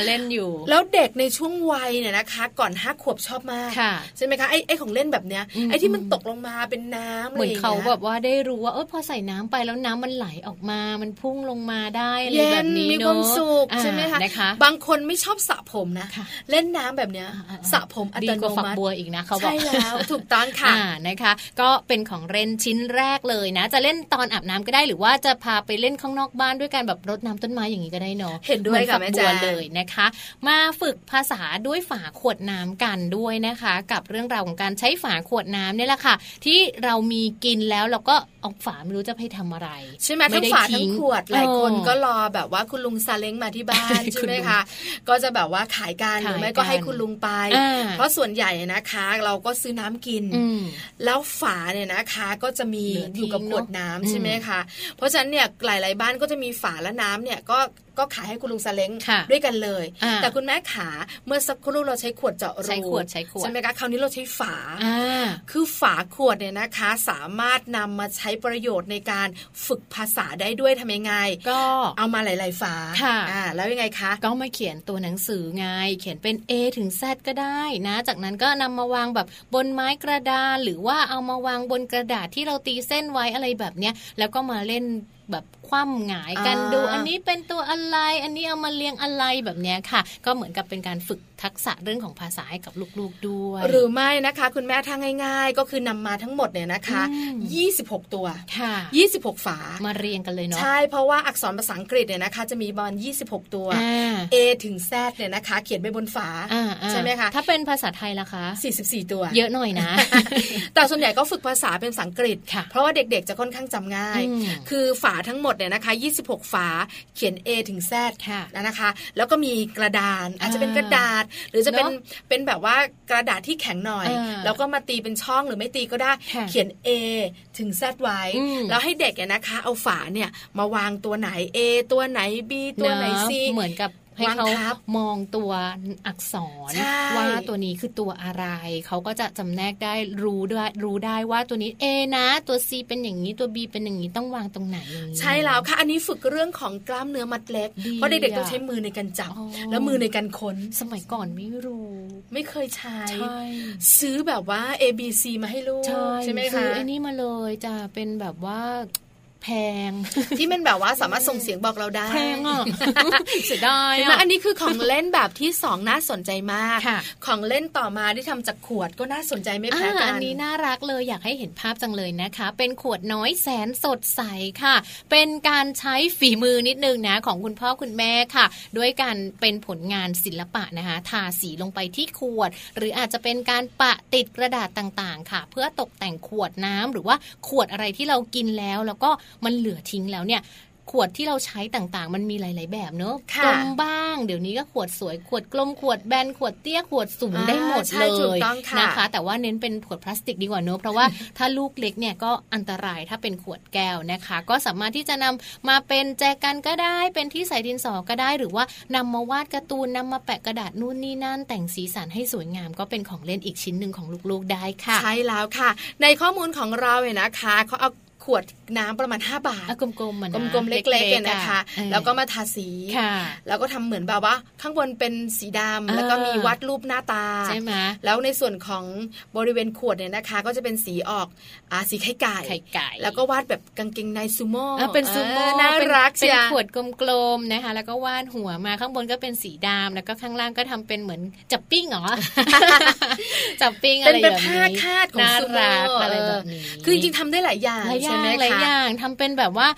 เล่นอยู่ แล้วเด็กในช่วงวัยเนี่ยนะคะ ก่อนห้าขวบชอบมากค่ะใช่ไหมคะไอ้ไอ้ของเล่นแบบเนี้ยอืมไอ้ที่มันตกลงมาเป็นน้ำเหมือนะไรย่งเขางี้ยแบบว่าได้รู้ว่าเออพอใส่น้ำไปแล้วน้ำมันไหลออกมา มันพุ่งลงมาได้อะไรเย็แบนบนี้มีเนอะความสุขอ่าใช่ไหมคะนะคะบางคนไม่ชอบสระผมนะค่ะเล่นน้ำแบบเนี้ยอ่าๆๆสระผมอัดีตกโนว่าฝักมัติบัวอีกนะเขาบอกใช่แล้วถูกต้องค่ะอ่านะคะ ก็เป็นของเล่นชิ้นแรกเลยนะ จะเล่นตอนอาบน้ำก็ได้หรือว่าจะพาไปเล่นข้างนอกบ้านด้วยการแบบรดน้ำต้นไม้อย่างนี้ก็ได้เนาะเห็นด้วยมือค่ะฝัแม่บัวแจ้งเลยนะคะ มาฝึกภาษาด้วยฝาขวดน้ำกันด้วยนะคะ กับเรื่องราวของการใช้ฝาขวดน้ำเนี่ยแหละค่ะ ที่เรามีกินแล้วเราก็เอาฝาไม่รู้จะไปทำอะไรใช่ไหมไม่ทั้งได้ฝาทิ้ทั้งงขวดหลายคนเออก็รอแบบว่าคุณลุงซาเล้งมาที่บ้านคุใช่ณไหมลุงคะก็จะแบบว่าขายกันหขายรือไม่ก็ให้กันคุณลุงไปอ่าเพราะส่วนใหญ่นะคะ เราก็ซื้อน้ำกินอืมแล้วฝาเนี่ยนะคะก็จะมีเหลือทิ้งอยู่กับขวดน้ำเนอะใช่ไหมคะเพราะฉะนั้นเนี่ยหลาย ๆ บ้านก็จะมีฝาและน้ำเนี่ยก็ ก็ขายให้คุณลุงซาเล้งค่ะด้วยกันเลยอ่าแต่คุณแม่ขาเมื่อสักครู่เราใช้ขวดเจาะรูใช้ขวดใช้ขวดใช่ไหมคะคราวนี้เราใช้ฝาอ่าคือฝาขวดเนี่ยนะคะ สามารถนำมาใช้ประโยชน์ในการฝึกภาษาได้ด้วยทำยังไง ก็เอามาหลาย ๆ ฝาค่ะอ่าแล้วยังไงคะก็มาเขียนตัวหนังสือไง เขียนเป็น A ถึง Z ก็ได้นะ จากนั้นก็นำมาวางแบบบนไม้กระดานหรือว่าเอามาวางบนกระดาษที่เราตีเส้นไว้อะไรแบบเนี้ยแล้วก็มาเล่นแบบ คว่ำหงายกันอ่าดูอันนี้เป็นตัวอะไร อันนี้เอามาเรียงอะไรแบบเนี้ยค่ะ ก็เหมือนกับเป็นการฝึกทักษะเรื่องของภาษาให้กับลูกๆด้วย หรือไม่นะคะ คุณแม่ทางง่าย ๆ ก็คือนำมาทั้งหมดเนี่ยนะคะอืม26 ตัวค่ะ26 ฝามาเรียงกันเลยเนาะใช่เพราะว่าอักษรภาษาอังกฤษเนี่ยนะคะ จะมีบอล26 ตัวอ่า A ถึง Z เนี่ยนะคะ เขียนไปบนฝาอ่าอ่าใช่ไหมคะถ้าเป็นภาษาไทยล่ะคะ44 ตัว เยอะหน่อยนะ แต่ส่วนใหญ่ก็ฝึกภาษาเป็นภาษาอังกฤษค่ะเพราะว่าเด็กๆจะค่อนข้างจำง่ายอืมคือฝาทั้งหมดเนี่ยนะคะ 26 ฝาเขียน A ถึง Z ค่ะนะคะ แล้วก็มีกระดานอาจจะเป็นกระดาษ หรือจะเป็นเนอะเป็นแบบว่ากระดาษที่แข็งหน่อยอ่าแล้วก็มาตีเป็นช่องหรือไม่ตีก็ได้ค่ะเขียน A ถึง Z ไว้อืมแล้วให้เด็กเนี่ยนะคะ เอาฝาเนี่ยมาวางตัวไหน A ตัวไหน B ตัวไหนเอะ C เหมือนกับ ให้วางเขาทับมองตัวอักษรใช่ว่าตัวนี้คือตัวอะไร เขาก็จะจำแนกได้รู้ด้วยรู้ได้ว่าตัวนี้ A นะ ตัว C เป็นอย่างนี้ตัว B เป็นอย่างนี้ต้องวางตรงไหนอย่างนี้ใช่แล้วค่ะ อันนี้ฝึกเรื่องของกล้ามเนื้อมัดเล็กดีเพราะเด็กๆอะต้องใช้มือในการจับอ๋อแล้วมือในการค้นสมัยก่อนไม่รู้ ไม่เคยใช้ใช่ซื้อแบบว่า A B C มาให้ลูกใช่ไหมซื้คะอไอ้นี่มาเลยจะเป็นแบบว่า แพง ที่มันแบบว่าสามารถส่งเสียงบอกเราได้ แพงอะเสียดายเห็นไหมอะอันนี้คือของเล่นแบบที่สองน่าสนใจมากค่ะของเล่นต่อมาที่ทำจากขวดก็น่าสนใจไม่แพ้อ่ากัอันนนี้น่ารักเลยอยากให้เห็นภาพจังเลยนะคะ เป็นขวดน้อยแสนสดใสค่ะ เป็นการใช้ฝีมือนิดนึงนะของคุณพ่อคุณแม่ค่ะ ด้วยการเป็นผลงานศิลปะนะคะ ทาสีลงไปที่ขวด หรืออาจจะเป็นการปะติดกระดาษต่างๆ ค่ะ เพื่อตกแต่งขวดน้ำหรือว่าขวดอะไรที่เรากินแล้วแล้วก็มันเหลือทิ้งแล้วเนี่ยขวดที่เราใช้ต่างๆ มันมีหลาย ๆ แบบเนอะค่ะกลมบ้าง เดี๋ยวนี้ก็ขวดสวย ขวดกลม ขวดแบน ขวดเตี้ย ขวดสูงอ่าได้หมดใช่เลถูกยต้องค่ะนะคะ แต่ว่าเน้นเป็นขวดพลาสติกดีกว่าเนอะเพราะว่าถ้าลูกเล็กเนี่ยก็อันตรายถ้าเป็นขวดแก้วนะคะ ก็สามารถที่จะนำมาเป็นแจกันก็ได้ เป็นที่ใส่ดินสอก็ได้ หรือว่านำมาวาดการ์ตูนนำมาแปะกระดาษนู่นนี่นั่น แต่งสีสันให้สวยงาม ก็เป็นของเล่นอีกชิ้นหนึ่งของลูก ๆ ได้ค่ะ ใช่แล้วค่ะ ในข้อมูลของเราเนี่ยนะคะเขาเอาข วดน้ำประมาณ 5 บาทอะกลมๆมันกลมๆเล็กๆเนี่ยนะคะ แล้วก็มาทาสีค่ะแล้วก็ทำเหมือนแบบว่า ข้างบนเป็นสีดำอ่าแล้วก็มีวาดรูปหน้าตาใช่ไหมแล้วในส่วนของบริเวณขวดเนี่ยนะคะ ก็จะเป็นสีออกอ่าสีไข่ไก่ไข่ไก่ แล้วก็วาดแบบกางเกงในซูโม่อะเป็นซูโม่เออน่ารักเป็นเชียขวดกลมๆนะคะ แล้วก็วาดหัวมาข้างบนก็เป็นสีดำแล้วก็ข้างล่างก็ทำเป็นเหมือนจับปิ้งเหรอจับปิ้งอะเป็นไรเป็นแบบผ้านี้คาดของน่าซูโม่รักอะไรแบบนี้คือจริงๆทำได้หลายอย่างหลายอใช่ช่ไหมหลายคะอย่างทำเป็นแบบว่า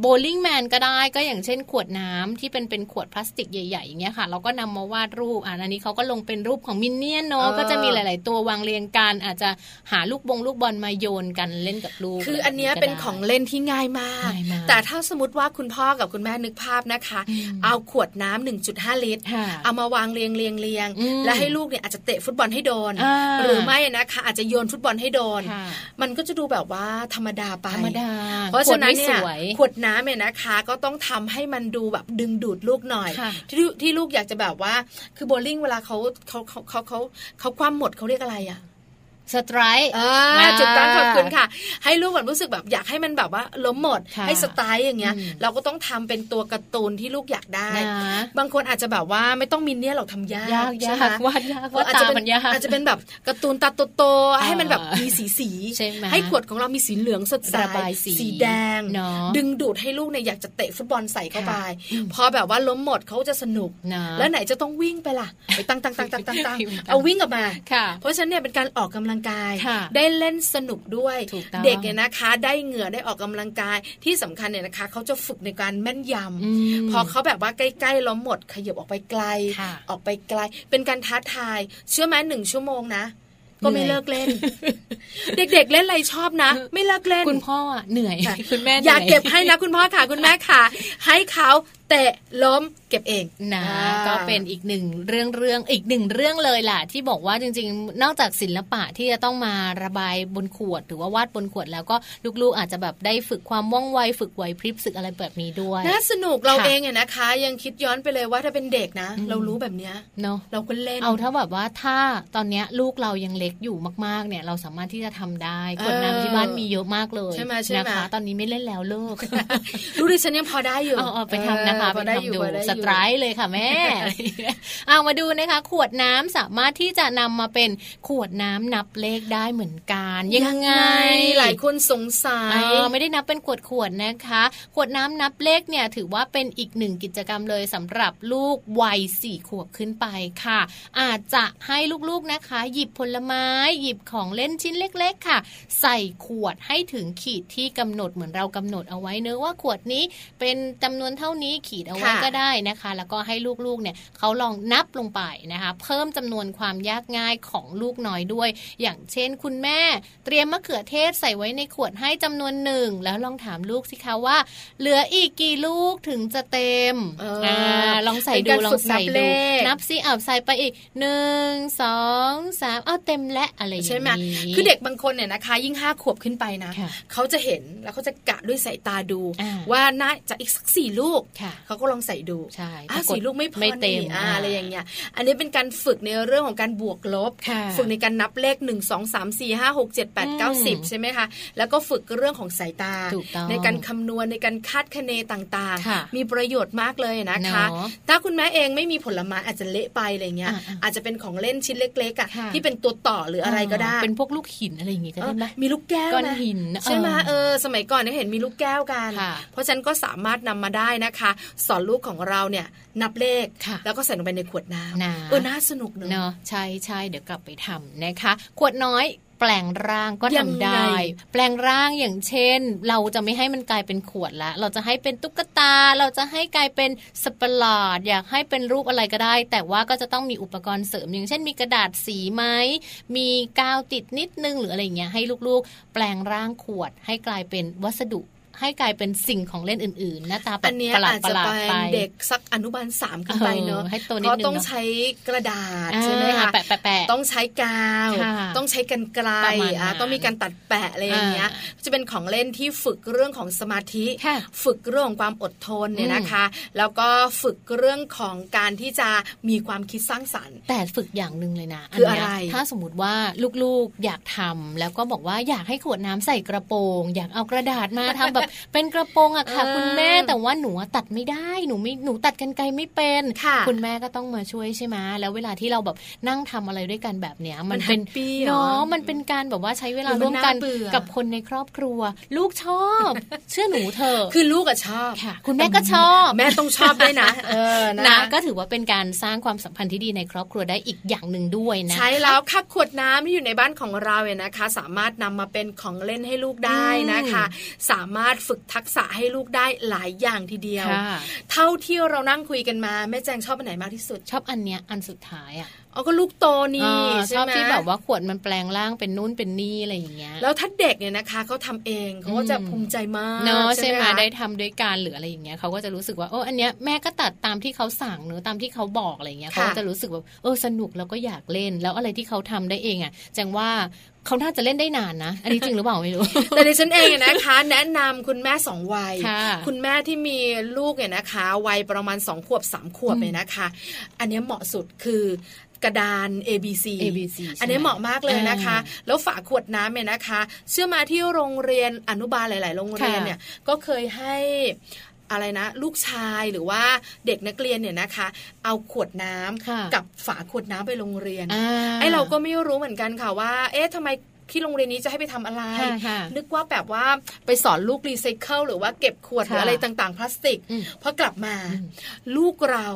โบลิ่งแมนก็ได้ก็อย่างเช่นขวดน้ำที่เป็นเป็นขวดพลาสติกใหญ่ๆอย่างเงี้ยค่ะเราก็นำมาวาดรูปอ่าอันนี้เขาก็ลงเป็นรูปของมินเนี่ยนเนาะเออก็จะมีหลาย ๆ ตัววางเรียงกันอาจจะหาลูกบงลูกบอลมาโยนกันเล่นกับลูก คืออันเนี้ยะไรเป็นก็ได้ของเล่นที่ง่ายมากง่ายมาก แต่ถ้าสมมติว่าคุณพ่อกับคุณแม่นึกภาพนะคะอืมเอาขวดน้ำ1.5 ลิตรค่ะเอามาวางเรียงเรียงเรียงอืมแล้วให้ลูกเนี่ยอาจจะเตะฟุตบอลให้โดนอ่าหรือไม่นะคะอาจจะโยนฟุตบอลให้โดนค่ะมันก็จะดูแบบว่าธรรมดาไปธรรมดาเพราะฉะนั้นขวดไม่เนี่ยสวยขวดน้ำเนี่ยนะคะ ก็ต้องทำให้มันดูแบบดึงดูดลูกหน่อยค่ะที่ที่ลูกอยากจะแบบว่า คือโบลิ่งเวลาเขาเขาเขาเขาเขาเขาคว่ำหมดเขาเรียกอะไรอะ สไตรค์อ่าอ่าจุดตั้งขอบคุณค่ะ ให้ลูกแบบรู้สึกแบบอยากให้มันแบบว่าล้มหมดค่ะให้สไตล์อย่างเงี้ยอืมเราก็ต้องทำเป็นตัวการ์ตูนที่ลูกอยากได้นะบางคนอาจจะแบบว่าไม่ต้องมินเนี่ยนหรอกทำยากยากใช่ยาไหมกวาดยากวาดอาจตาจะเป็มันยากอาจจะเป็นแบบการ์ตูนตาโตๆให้มันแบบมีสีสีใช่ไหมให้ขวดของเรามีสีเหลืองสดใสระบายสีแดงเนอะดึงดูดให้ลูกเนี่ยอยากจะเตะฟุตบอลใส่เข้าไปค่ะอืมพอแบบว่าล้มหมดเขาจะสนุกนะแล้วไหนจะต้องวิ่งไปล่ะไปตั้งตั้งตั้งตั้งตั้งตั้งวิ่งเอาวิ่งออกมาค่ะเพราะฉะนั้นเนี่ยเป็นการออกกำลังกายค่ะได้เล่นสนุกด้วยถูกต้องเด็กเนี่ยนะคะ ได้เหงื่อได้ออกกำลังกายที่สำคัญเนี่ยนะคะเขาจะฝึกในการแม่นยำอืมพอเขาแบบว่าใกล้ๆล้มหมดขยับออกไปไกลค่ะออกไปไกล เป็นการท้าทาย เชื่อไหมหนึ่งชั่วโมงนะก็ไม่เหนื่อยเลิกเล่น เด็กๆเล่นอะไรชอบนะ ไม่เลิกเล่น คุณพ่ออะเหนื่อยค่ะคุณแม่หนื่อย่าเก็บให้นะคุณพ่อค่ะ คุณแม่ค่ะ ให้เขา เตะล้มเก็บเองนะอ่าก็เป็นอีกหนึ่งเรื่องเรื่องอีกหนึ่งเรื่องเลยล่ะ ที่บอกว่าจริง ๆ นอกจากศิลปะที่จะต้องมาระบายบนขวด หรือว่าวาดบนขวดแล้วก็ลูกๆอาจจะแบบได้ฝึกความว่องไวฝึกไหวพริบสึกอะไรแบบนี้ด้วยน่าสนุกเราค่ะเองเนี่ยนะคะ ยังคิดย้อนไปเลยว่าถ้าเป็นเด็กนะอืมเรารู้แบบเนี้ยเนาะเราก็เล่นเอาถ้าแบบว่าถ้าตอนเนี้ยลูกเรายังเล็กอยู่มากๆเนี่ย เราสามารถที่จะทำได้ขวดน้ำที่บ้านมีเยอะมากเลยใช่ไหมใช่ไหมนะคะตอนนี้ไม่เล่นแล้วเลิกรู้ดิฉันยังพอได้อยู่เอาเอาไปทำนะคะเออไปพอได้อยู่ทำดูพอได้อยู่สไตรค์เลยค่ะแม่เอามาดูนะคะ ขวดน้ำสามารถที่จะนำมาเป็นขวดน้ำนับเลขได้เหมือนกัน ยังไง หลายคนสงสัยเออไม่ได้นับเป็นขวดขวดๆนะคะ ขวดน้ำนับเลขเนี่ยถือว่าเป็นอีกหนึ่งกิจกรรมเลยสำหรับลูกวัยสี่ขวบขึ้นไปค่ะ อาจจะให้ลูกๆนะคะ หยิบผลไม้ หยิบของเล่นชิ้นเล็ก ๆ ค่ะ ใส่ขวดให้ถึงขีดที่กำหนดเหมือนเรากำหนดเอาไว้เนอะว่าขวดนี้เป็นจำนวนเท่านี้ขีดเอาไว้ค่ะก็ได้นะคะ แล้วก็ให้ลูกๆเนี่ยเขาลองนับลงไปนะคะ เพิ่มจำนวนความยากง่ายของลูกน้อยด้วย อย่างเช่น คุณแม่เตรียมมะเขือเทศใส่ไว้ในขวดให้จำนวนหนึ่งแล้วลองถามลูกสิคะว่า เหลืออีกกี่ลูกถึงจะเต็มเอออ่าลองใส่เป็นดูการลอฝึงกใส่นับเลดูขนับซิเอาใส่ไปอีกหนึ่งสองสามเอาเต็มและอะไรอย่างใช่ไหมนี้คือเด็กบางคนเนี่ยนะคะ ยิ่งห้าขวบขึ้นไปนะค่ะเขาจะเห็นแล้วเขาจะกะด้วยสายตาดูอ่าว่าน่าจะอีกสักสี่ลูกค่ะเขาก็ลองใส่ดูใช่อะปรากฏสี่ลูกไม่พอไม่เต็มนี่อ่าอ่าอะไรอย่างเงี้ยอันนี้เป็นการฝึกในเรื่องของการบวกลบค่ะฝึกในการนับเลขหนึ่งสองสามสี่ห้าหกเจ็ดแปดเก้าสิบอืมใช่ไหมคะ แล้วก็ฝึกเรื่องของสายตาถูกต้องในการคำนวณในการคาดคะเนต่างค่ะๆมีประโยชน์มากเลยนะคะเนาะถ้าคุณแม่เองไม่มีผลไม้อาจจะเละไปอะไรเงี้ยอ่าๆอาจจะเป็นของเล่นชิ้นเล็กๆอะค่ะที่เป็นตัวต่อหรืออะไรก็ได้ เป็นพวกลูกหินอะไรอย่างงี้ก็ได้ไหมเออมีลูกแก้วก้อนนะหินใช่ไหมเออเออสมัยก่อนเนี่ยเห็นมีลูกแก้วกันค่ะเพราะฉะนั้นก็สามารถนำมาได้นะคะสอนลูกของเราเนี่ยนับเลขค่ะแล้วก็ใส่ลงไปในขวดน้นะำเออน่าสนุกเนอะเนาะใช่ใช่เดี๋ยวกลับไปทำนะคะ ขวดน้อยแปลงร่างก็ยัทำงไงได้ แปลงร่างอย่างเช่น เราจะไม่ให้มันกลายเป็นขวดละเราจะให้เป็นตุ๊กตา เราจะให้กลายเป็นสตว์ปาร์อยากให้เป็นรูปอะไรก็ได้ แต่ว่าก็จะต้องมีอุปกรณ์เสริม อย่างเช่น มีกระดาษสีไหมมีกาวติดนิดนึงหรืออะไรเงี้ยให้ลูกๆ แปลงร่างขวดให้กลายเป็นวัสดุ ให้กลายเป็นสิ่งของเล่นอื่นๆ หน้าตาแบอับนเนี้ยประหลาดอาจประจะหลาดเป็นไปเด็กสักอนุบาลสามขึ้นไปเนอะเออให้โตนิดนึงเพราะต้องเนอะใช้กระดาษใช่ไหมอ่าคะแปะแปะแปะต้องใช้กาวค่ะต้องใช้กันไกลประมาณนั้นอะต้องมีการตัดแปะอะไรอย่างเงี้ย จะเป็นของเล่นที่ฝึกเรื่องของสมาธิค่ะฝึกเรื่องของความอดทนเนี่ยนะคะ แล้วก็ฝึกเรื่องของการที่จะมีความคิดสร้างสรรค์ แต่ฝึกอย่างหนึ่งเลยนะคือเนี้ยอะไรถ้าสมมติว่าลูกๆอยากทำแล้วก็บอกว่าอยากให้ขวดน้ำใส่กระโปรง อยากเอากระดาษมาทำแบบเป็นกระโปรงอะค่ะเออคุณแม่แต่ว่าหนูอะตัดไม่ได้หนูไม่หนูตัดกันไกลไม่เป็นค่ะณแม่ก็ต้องมาช่วยใช่ไหมแล้วเวลาที่เราแบบนั่งทำอะไรด้วยกันแบบเนี้ยมัมันนเป็นแฮปปี้เหรอเนาะมันเป็นการแบบว่าใช้เวลาหรือมันร่วมกันน่าเบื่อกับคนในครอบครัว ลูกชอบ เชื่อหนูเถอะคือลูกอะชอบค่ะ คุณแม่ก็ชอบ แม่ต้องชอบด้วยนะเออนะนะก็ถือว่าเป็นการสร้างความสัมพันธ์ที่ดีในครอบครัวได้อีกอย่างหนึ่งด้วยนะใช้แล้วค่ะขวดน้ำที่อยู่ในบ้านของเราเนี่ยนะคะ สามารถนำมาเป็นของเล่นให้ลูกได้นะคะ สามารถฝึกทักษะให้ลูกได้หลายอย่างทีเดียวค่ะเท่าที่เรานั่งคุยกันมาแม่แจงชอบอันไหนมากที่สุด ชอบอันเนี้ยอันสุดท้ายอะเอาก็ลูกโตนี่อ่าใช่ชอบไหมที่แบบว่าขวดมันแปลงร่างเป็นนู่นเป็นนี่อะไรอย่างเงี้ยแล้วถ้าเด็กเนี่ยนะคะเขาทำเองเขาก็จะอืมภูมิใจมากเนาะใช่ไหมคะได้ทำด้วยกันหรืออะไรอย่างเงี้ยเขาก็จะรู้สึกว่าโอ้อันเนี้ยแม่ก็ตัดตามที่เขาสั่งเนอะตามที่เขาบอกอะไรอย่างเงี้ยเขาก็จะรู้สึกว่าเออสนุกแล้วก็อยากเล่น แล้วอะไรที่เขาทำได้เองอะแจังว่า เขาน่าจะเล่นได้นานนะ อันนี้จริงหรือเปล่าไม่รู้ แต่ดิฉันเองเนี่ยนะคะ แนะนำคุณแม่สองวัยค่ะคุณแม่ที่มีลูกเนี่ยนะคะ วัยประมาณสองขวบสามขวบเนี่ยนะคะ อันเนี้ยเหมาะสุดคือกระดาน A B C ABC ใช่ไหมอันนี้เหมาะมากเลยนะคะอ่าแล้วฝาขวดน้ำเนี่ยนะคะ เชื่อมาที่โรงเรียนอนุบาลหลาย ๆ โรงเรียนค่ะเนี่ยก็เคยให้ อะไรนะ ลูกชายหรือว่าเด็กนักเรียนเนี่ยนะคะ เอาขวดน้ำค่ะกับฝาขวดน้ำไปโรงเรียนอ่าไอเราก็ไม่รู้เหมือนกันค่ะว่า เอ๊ะทำไม ที่โรงเรียนนี้จะให้ไปทำอะไรค่ะค่ะนึกว่าแบบว่าไปสอนลูกรีไซเคิลหรือว่าเก็บขวดหค่ะรืออะไรต่างๆ พลาสติกอืมพอกลับมาอืมลูกเรา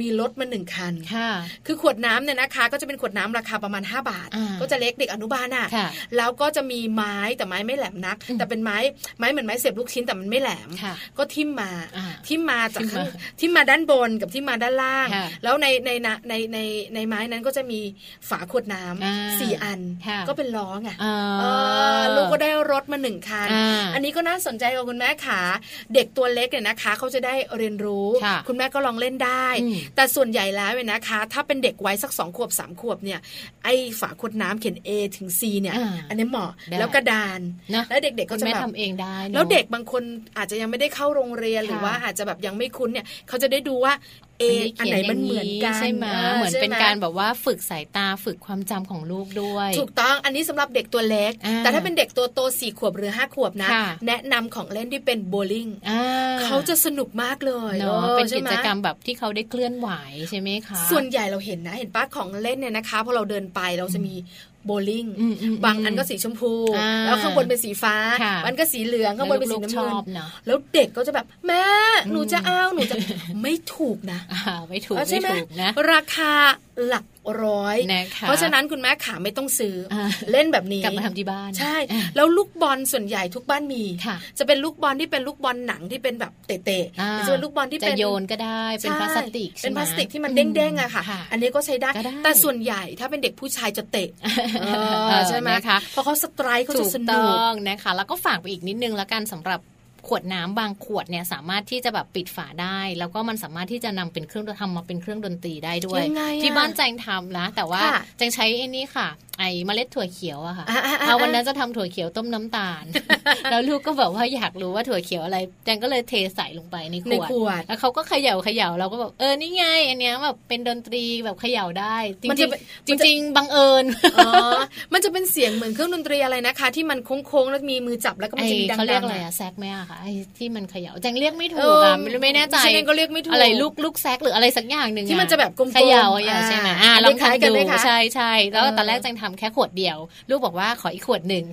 มีรถมาหนึ่งคันค่ะคือขวดน้ำเนี่ยนะคะ ก็จะเป็นขวดน้ำราคาประมาณ 5 บาทอ่าก็จะเล็กเด็กอนุบาลอะค่ะแล้วก็จะมีไม้แต่ไม้ไม่แหลมนักอืมแต่เป็นไม้ไม้เหมือนไม้เสียบลูกชิ้นแต่มันไม่แหลมค่ะก็ทิ่มมาอ่าทิ่มมาจากทิ่มข้างมาทิ่มมาด้านบนกับทิ่มมาด้านล่างค่ะแล้วในในในในในในไม้นั้นก็จะมีฝาขวดน้ำอ่าสี่อันค่ะก็เป็นล้อไงอ่าเออลูกก็ได้รถมาหนึ่งคันอ่าอันนี้ก็น่าสนใจกับคุณแม่ขาเด็กตัวเล็กเนี่ยนะคะเขาจะได้เรียนรู้ค่ะคุณแม่ก็ลองเล่นได้อืมแต่ส่วนใหญ่แล้วเนี่ยนะคะ ถ้าเป็นเด็กวัยสักสองขวบสามขวบเนี่ยไอ้ฝาขวดน้ำเขียน A ถึง C เนี่ยอ่าอันนี้เหมาะได้แล้วกระดานนะแล้วเด็กๆก็คุณจะแม่แบบทำเองได้นอะแล้วเด็กบางคนอาจจะยังไม่ได้เข้าโรงเรียนหรือค่ะว่าอาจจะแบบยังไม่คุ้นเนี่ยเขาจะได้ดูว่าเออันไหนมันเหมือนกันใช่ไหมออเหมือนเป็นใช่ไการแบบว่าฝึกสายตาฝึกความจำของลูกด้วย ถูกต้องอันนี้สำหรับเด็กตัวเล็กอ่าแต่ถ้าเป็นเด็กตัวโตสี่ขวบหรือห้าขวบนะค่ะแนะนำของเล่นที่เป็นโบลิ่งอ่าเขาจะสนุกมากเลยเนาะออเป็นใช่กิไหจกรรมแบบที่เขาได้เคลื่อนไหวใช่ไหมคะส่วนใหญ่เราเห็นนะ เห็นป้าของเล่นเนี่ยนะคะพอเราเดินไปเราจะมี โบลิ่งอืมอืมบางอันก็สีชมพูอ่าแล้วข้างบนเป็นสีฟ้าค่ะมันก็สีเหลืองข้างบนเป็นสีลูกน้ำๆชเงิอบนเนาะแล้วเด็กก็จะแบบแม่หนูอืมจะเอาหนูจะไม่ถูกนะอ่าไม่ถูกเออใช่ไม่ไหมถูกนะราคาหลัก ร้อยนะคะเพราะฉะนั้นคุณแม่ขาไม่ต้องซื้ออาเล่นแบบนี้กลับมาทำที่บ้าน ใช่อะแล้วลูกบอลส่วนใหญ่ทุกบ้านมีค่ะจะเป็นลูกบอลที่เป็นลูกบอลหนังที่เป็นแบบเตะๆอ่าหรือจะเป็นลูกบอลที่จะเป็นโยนก็ได้เป็นพลาสติกใช่ใช่เป็นไหมพลาสติกที่มันอืเด้งๆอะค่ะค่ะ อันนี้ก็ใช้ได้ก็ได้แต่ส่วนใหญ่ถ้าเป็นเด็กผู้ชายจะเตะเออใช่ไหมนะคะเพราะเขาสไตร์เขาถูจะกสนุต้กองนะคะ แล้วก็ฝากไปอีกนิดนึงแล้วกันสำหรับ ขวดน้ำบางขวดเนี่ยสามารถที่จะแบบปิดฝาได้ แล้วก็มันสามารถที่จะนำเป็นเครื่องทำมาเป็นเครื่องดนตรีได้ด้วยยังไงอะที่บ้านแจงทำนะแต่ว่าค่ะแจงใช้ไอ้นี่ค่ะ ไอ้เมล็ดถั่วเขียวอะค่ะอ่าๆๆเอาวันนั้นจะทำถั่วเขียวต้มน้ำตาล แล้วลูกก็แบบว่าอยากรู้ว่าถั่วเขียวอะไรแจงก็เลยเทใส่ลงไปในขในวดขวด แล้วเขาก็เขย่าเขย่าเราก็แบบเออนี่ไงอันเนี้ยแบบเป็นดนตรีแบบเขย่าได้จมันริจะงเป็นๆจริงๆบังเอิญอ๋อมันจะเป็นเสียงเหมือนเครื่องดนตรีอะไรนะคะ ที่มันโค้งๆแล้วมีมือจับแล้วก็มันไอจะมีดังๆเขาเรียกอะไรอะอะแซกไหมอะคะไอที่มันเขย่าแจงเรียกไม่ถูเอกออะไม่รู้ไม่แน่ใจฉันเองก็เรียกไม่ถูกอะไรลูกลูกแซกหรืออะไรสักอย่างหนึ่งอที่มันจะแบบกลมๆเขย่าอะอ่าใช่ไหมอ่าอันลนี้องคล้ายทำกันดูไหมคะใช่ใช่แล้วเออตอนแรกแจงทำแค่ขวดเดียว ลูกบอกว่าขออีกขวดหนึ่ง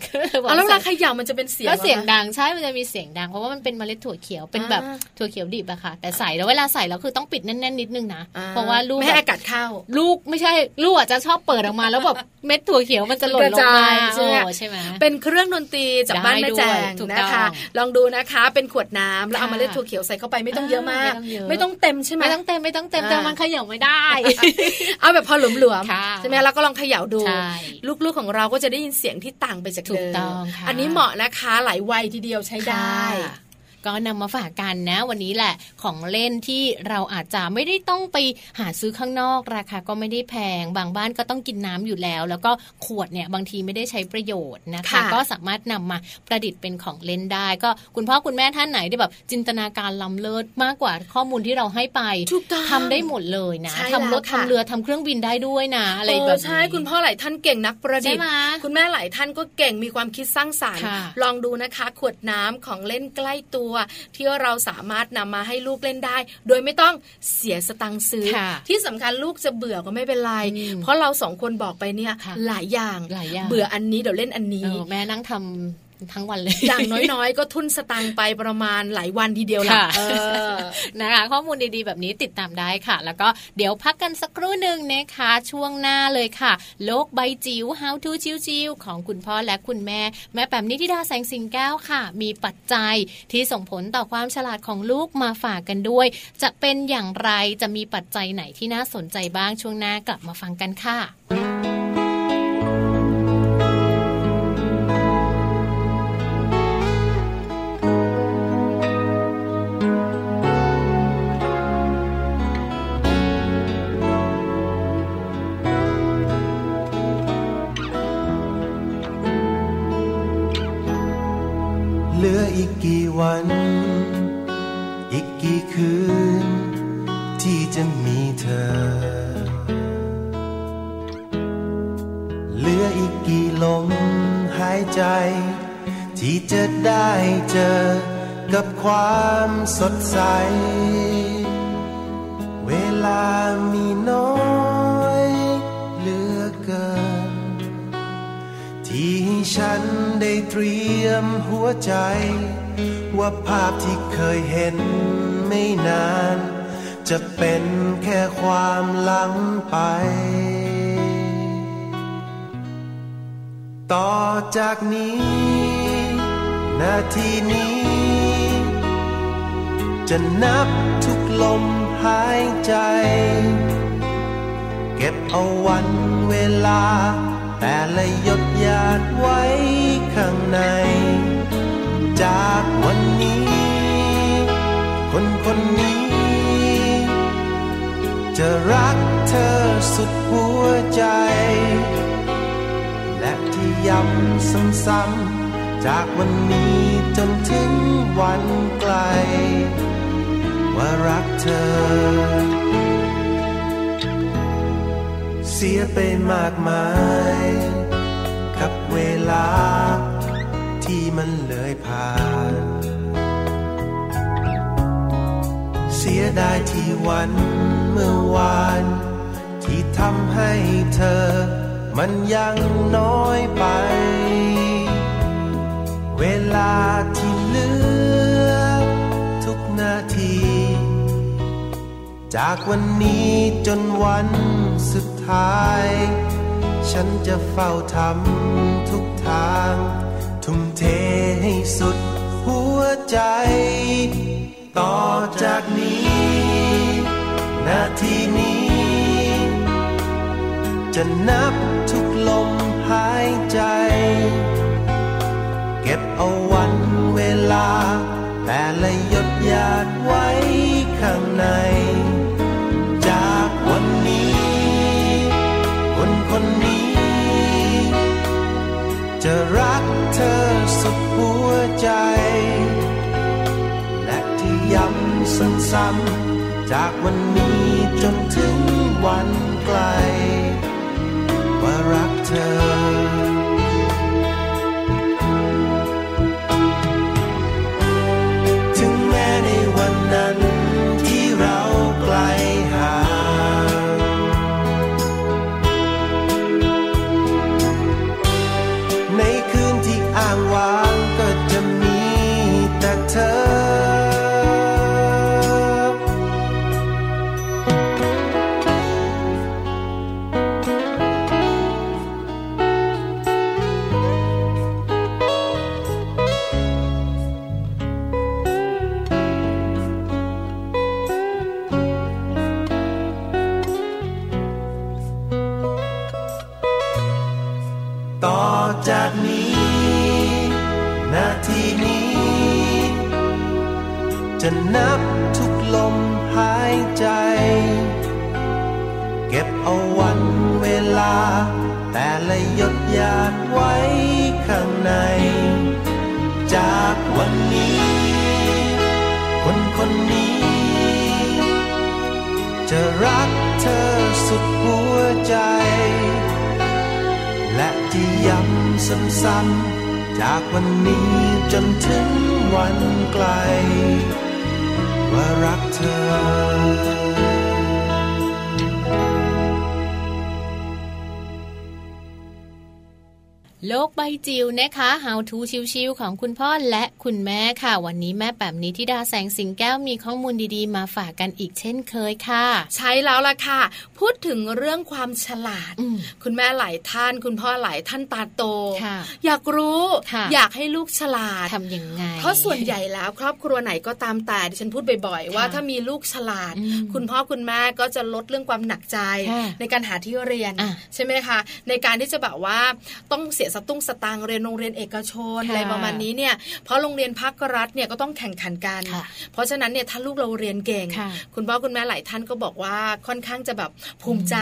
บอกเอาแล้วเวลาใส่เขย่ามันจะเป็นเสียงก็เสียงหรอคะดังใช่ มันจะมีเสียงดังเพราะว่ามันเป็นเมล็ดถั่วเขียวเป็นแบบอ่าถั่วเขียวดิบอะค่ะ แต่ใส่แล้วเวลาใส่แล้วคือต้องปิดแน่นๆนิดนึงนะอ่เพราะว่าลูกไม่ให้แบบอากาศเข้า ลูกไม่ใช่ลูกอาจจะชอบเปิดออกมา แล้วแบบเม็ดถั่วเขียวมันจะหล่นลงมากระจายใช่ไหมโอ้ใช่ไหมเป็นเครื่องดนตรีจากบ้านแม่แจงได้ด้วยถูกต้องนะคะ ลองดูนะคะเป็นขวดน้ำแล้วเอาค่ะเมาเล็ดถั่วเขียวใส่เข้าไปไม่ต้องเยอะมาก ไม่ต้องเยอะไม่ต้องเต็มใช่ไหมไม่ต้องเต็มไม่ต้องเต็มอ่าแต่มันเขย่าไม่ได้ เอาแบบพอหลวมค่ะๆใช่ไหมแล้วก็ลองเขย่าดูใช่ลูกๆของเราก็จะได้ยินเสียงที่ต่างไปจากถูเดิกมต้องค่ะอันนี้เหมาะนะคะหลายวัยทีเดียวใช้ได้ค่ะ ก็นำมาฝากกันนะ วันนี้แหละของเล่นที่เราอาจจะไม่ได้ต้องไปหาซื้อข้างนอก ราคาก็ไม่ได้แพง บางบ้านก็ต้องกินน้ำอยู่แล้ว แล้วก็ขวดเนี่ยบางทีไม่ได้ใช้ประโยชน์นะคะค่ะก็สามารถนำมาประดิษฐ์เป็นของเล่นได้ ก็คุณพ่อคุณแม่ท่านไหนที่แบบจินตนาการล้ำเลิศมากกว่าข้อมูลที่เราให้ไปถูกต้องทำได้หมดเลยนะใช่ทำรถแล้วค่ะทำเรือทำเครื่องบินได้ด้วยนะอะไรโแบบนี้ใช่คุณพ่อหลายท่านเก่งนักประดิษฐ์ใช่ไหมคุณแม่หลายท่านก็เก่งมีความคิดสร้างสรรค์ค่ะลองดูนะคะ ขวดน้ำของเล่นใกล้ตัวที่เราสามารถนำมาให้ลูกเล่นได้ โดยไม่ต้องเสียสตังค์ซื้อค่ะที่สำคัญลูกจะเบื่อก็ไม่เป็นไรอืมเพราะเราสองคนบอกไปเนี่ยค่ะหลายอย่างหลายอย่าง เบื่ออันนี้เดี๋ยวเล่นอันนี้เออแม่นั่งทำ ทั้งวันเลย อย่างน้อยๆ ก็ทุนสตังค์ไปประมาณหลายวันทีเดียวล่ะค่ะเออนะคะ ข้อมูลดีๆ แบบนี้ติดตามได้ค่ะ แล้วก็เดี๋ยวพักกันสักครู่หนึ่งนะคะ ช่วงหน้าเลยค่ะ โลกใบจิ๋ว How to จิ๋วๆของคุณพ่อและคุณแม่ แม่แปมนิธิดาแสงสิงแก้วค่ะ มีปัจจัยที่ส่งผลต่อความฉลาดของลูกมาฝากกันด้วย จะเป็นอย่างไรจะมีปัจจัยไหนที่น่าสนใจบ้างช่วงหน้ากลับมาฟังกันค่ะ วัน อีกกี่คืน ที่จะมีเธอ เหลืออีกกี่ลมหายใจ ที่จะได้เจอกับความสดใส เวลามีน้อยเหลือเกิน ที่ฉันได้เตรียมหัวใจ ว่าภาพที่เคยเห็นไม่นาน จะเป็นแค่ความหลังไป ต่อจากนี้ นาทีนี้ จะนับทุกลมหายใจ เก็บเอาวันเวลา แต่ละหยดหยาดไว้ข้างใน จากวันนี้ คนคนนี้ จะรักเธอสุดหัวใจ และที่ย้ำซ้ำๆจากวันนี้จนถึงวันไกล ว่ารักเธอ เสียไปมากมาย กับเวลา ที่มันเลยผ่าน เสียดายที่วันเมื่อวาน ที่ทำให้เธอ มันยังน้อยไป เวลาที่เหลือ ทุกนาที จากวันนี้จนวันสุดท้าย ฉันจะเฝ้าทำทุกทาง ทุ่มเทให้สุดหัวใจ ต่อจากนี้ นาทีนี้ จะนับทุกลมหายใจ เก็บเอาวันเวลา แต่ละหยดหยาดไว้ ย้ำซ้ำๆจากวันนี้จนถึงวันไกล ว่ารักเธอ จะนับทุกลมหายใจ เก็บเอาวันเวลา แต่ละหยดหยาดไว้ข้างใน จากวันนี้ คนคนนี้ จะรักเธอสุดหัวใจ และจะย้ำซ้ำๆจากวันนี้จนถึงวันไกล ว่ารักเธอ โลกใบจิ๋วนะคะ How to ชิวๆของคุณพ่อและคุณแม่ค่ะ วันนี้แม่แบบนี้ที่ดาแสงสิงแก้วมีข้อมูลดีๆ มาฝากกันอีกเช่นเคยค่ะ ใช่แล้วล่ะค่ะ พูดถึงเรื่องความฉลาดอืมคุณแม่หลายท่าน คุณพ่อหลายท่านตาโตค่ะอยากรู้ค่ะอยากให้ลูกฉลาดทำยังไง เพราะส่วนใหญ่แล้วครอบครัวไหนก็ตามแต่ดิฉันพูดบ่อยๆ ว่าถ้ามีลูกฉลาดอืมคุณพ่อคุณแม่ก็จะลดเรื่องความหนักใจค่ะในการหาที่เรียนอะใช่ไหมคะ ในการที่จะแบบว่าต้องเสียสตุ้งสตางค์เรียนโรงเรียนเอกชนค่ะอะไรประมาณนี้เนี่ยเพราะโรงเรียนภาครัฐเนี่ยก็ต้องแข่งขันกันค่ะเพราะฉะนั้นเนี่ยถ้าลูกเราเรียนเก่งค่ะคุณพ่อคุณแม่หลายท่านก็บอกว่าค่อนข้างจะแบบภูมิใจ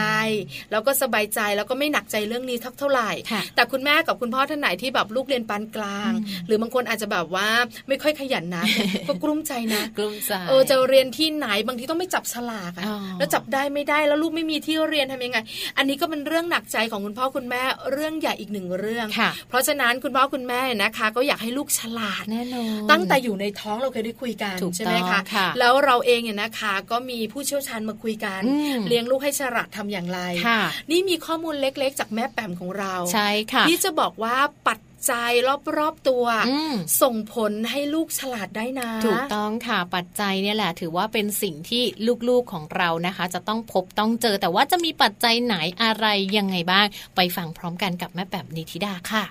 แล้วก็สบายใจแล้วก็ไม่หนักใจเรื่องนี้ทักเท่าไหร่ค่ะแต่คุณแม่กับคุณพ่อท่านไหนที่แบบลูกเรียนปานกลาง หรือบางคนอาจจะแบบว่าไม่ค่อยขยันนะก็กลุ้มใจนะกลุ้มใจเออจะเรียนที่ไหนบางทีต้องไม่จับฉลากอะอ๋อแล้วจับได้ไม่ได้แล้วลูกไม่มีที่เรียนทำยังไง อันนี้ก็เป็นเรื่องหนักใจของคุณพ่อคุณแม่เรื่องใหญ่อีกหนึ่งเรื่องค่ะเพราะฉะนั้นคุณพ่อคุณแม่นะคะ ก็อยากให้ลูกฉลาดแน่นอนตั้งแต่อยู่ในท้องเราเคยได้คุยกันถูกใช่ไหมต้องคะค่ะแล้วเราเองเนี่ยนะคะ ก็มีผู้เชี่ยวชาญมาคุยกันอืมเลี้ยงลูกให้ฉลาดทำอย่างไรค่ะนี่มีข้อมูลเล็กๆ จากแม่แปมของเราใช่ค่ะที่จะบอกว่าปัจ จัยรอบๆตัวอืมส่งผลให้ลูกฉลาดได้นะ ถูกต้องค่ะปัจจัยเนี่ยแหละ ถือว่าเป็นสิ่งที่ลูกๆของเรานะคะ จะต้องพบต้องเจอ แต่ว่าจะมีปัจจัยไหนอะไรยังไงบ้าง ไปฟังพร้อมกันกับแม่แบบนิธิดาค่ะ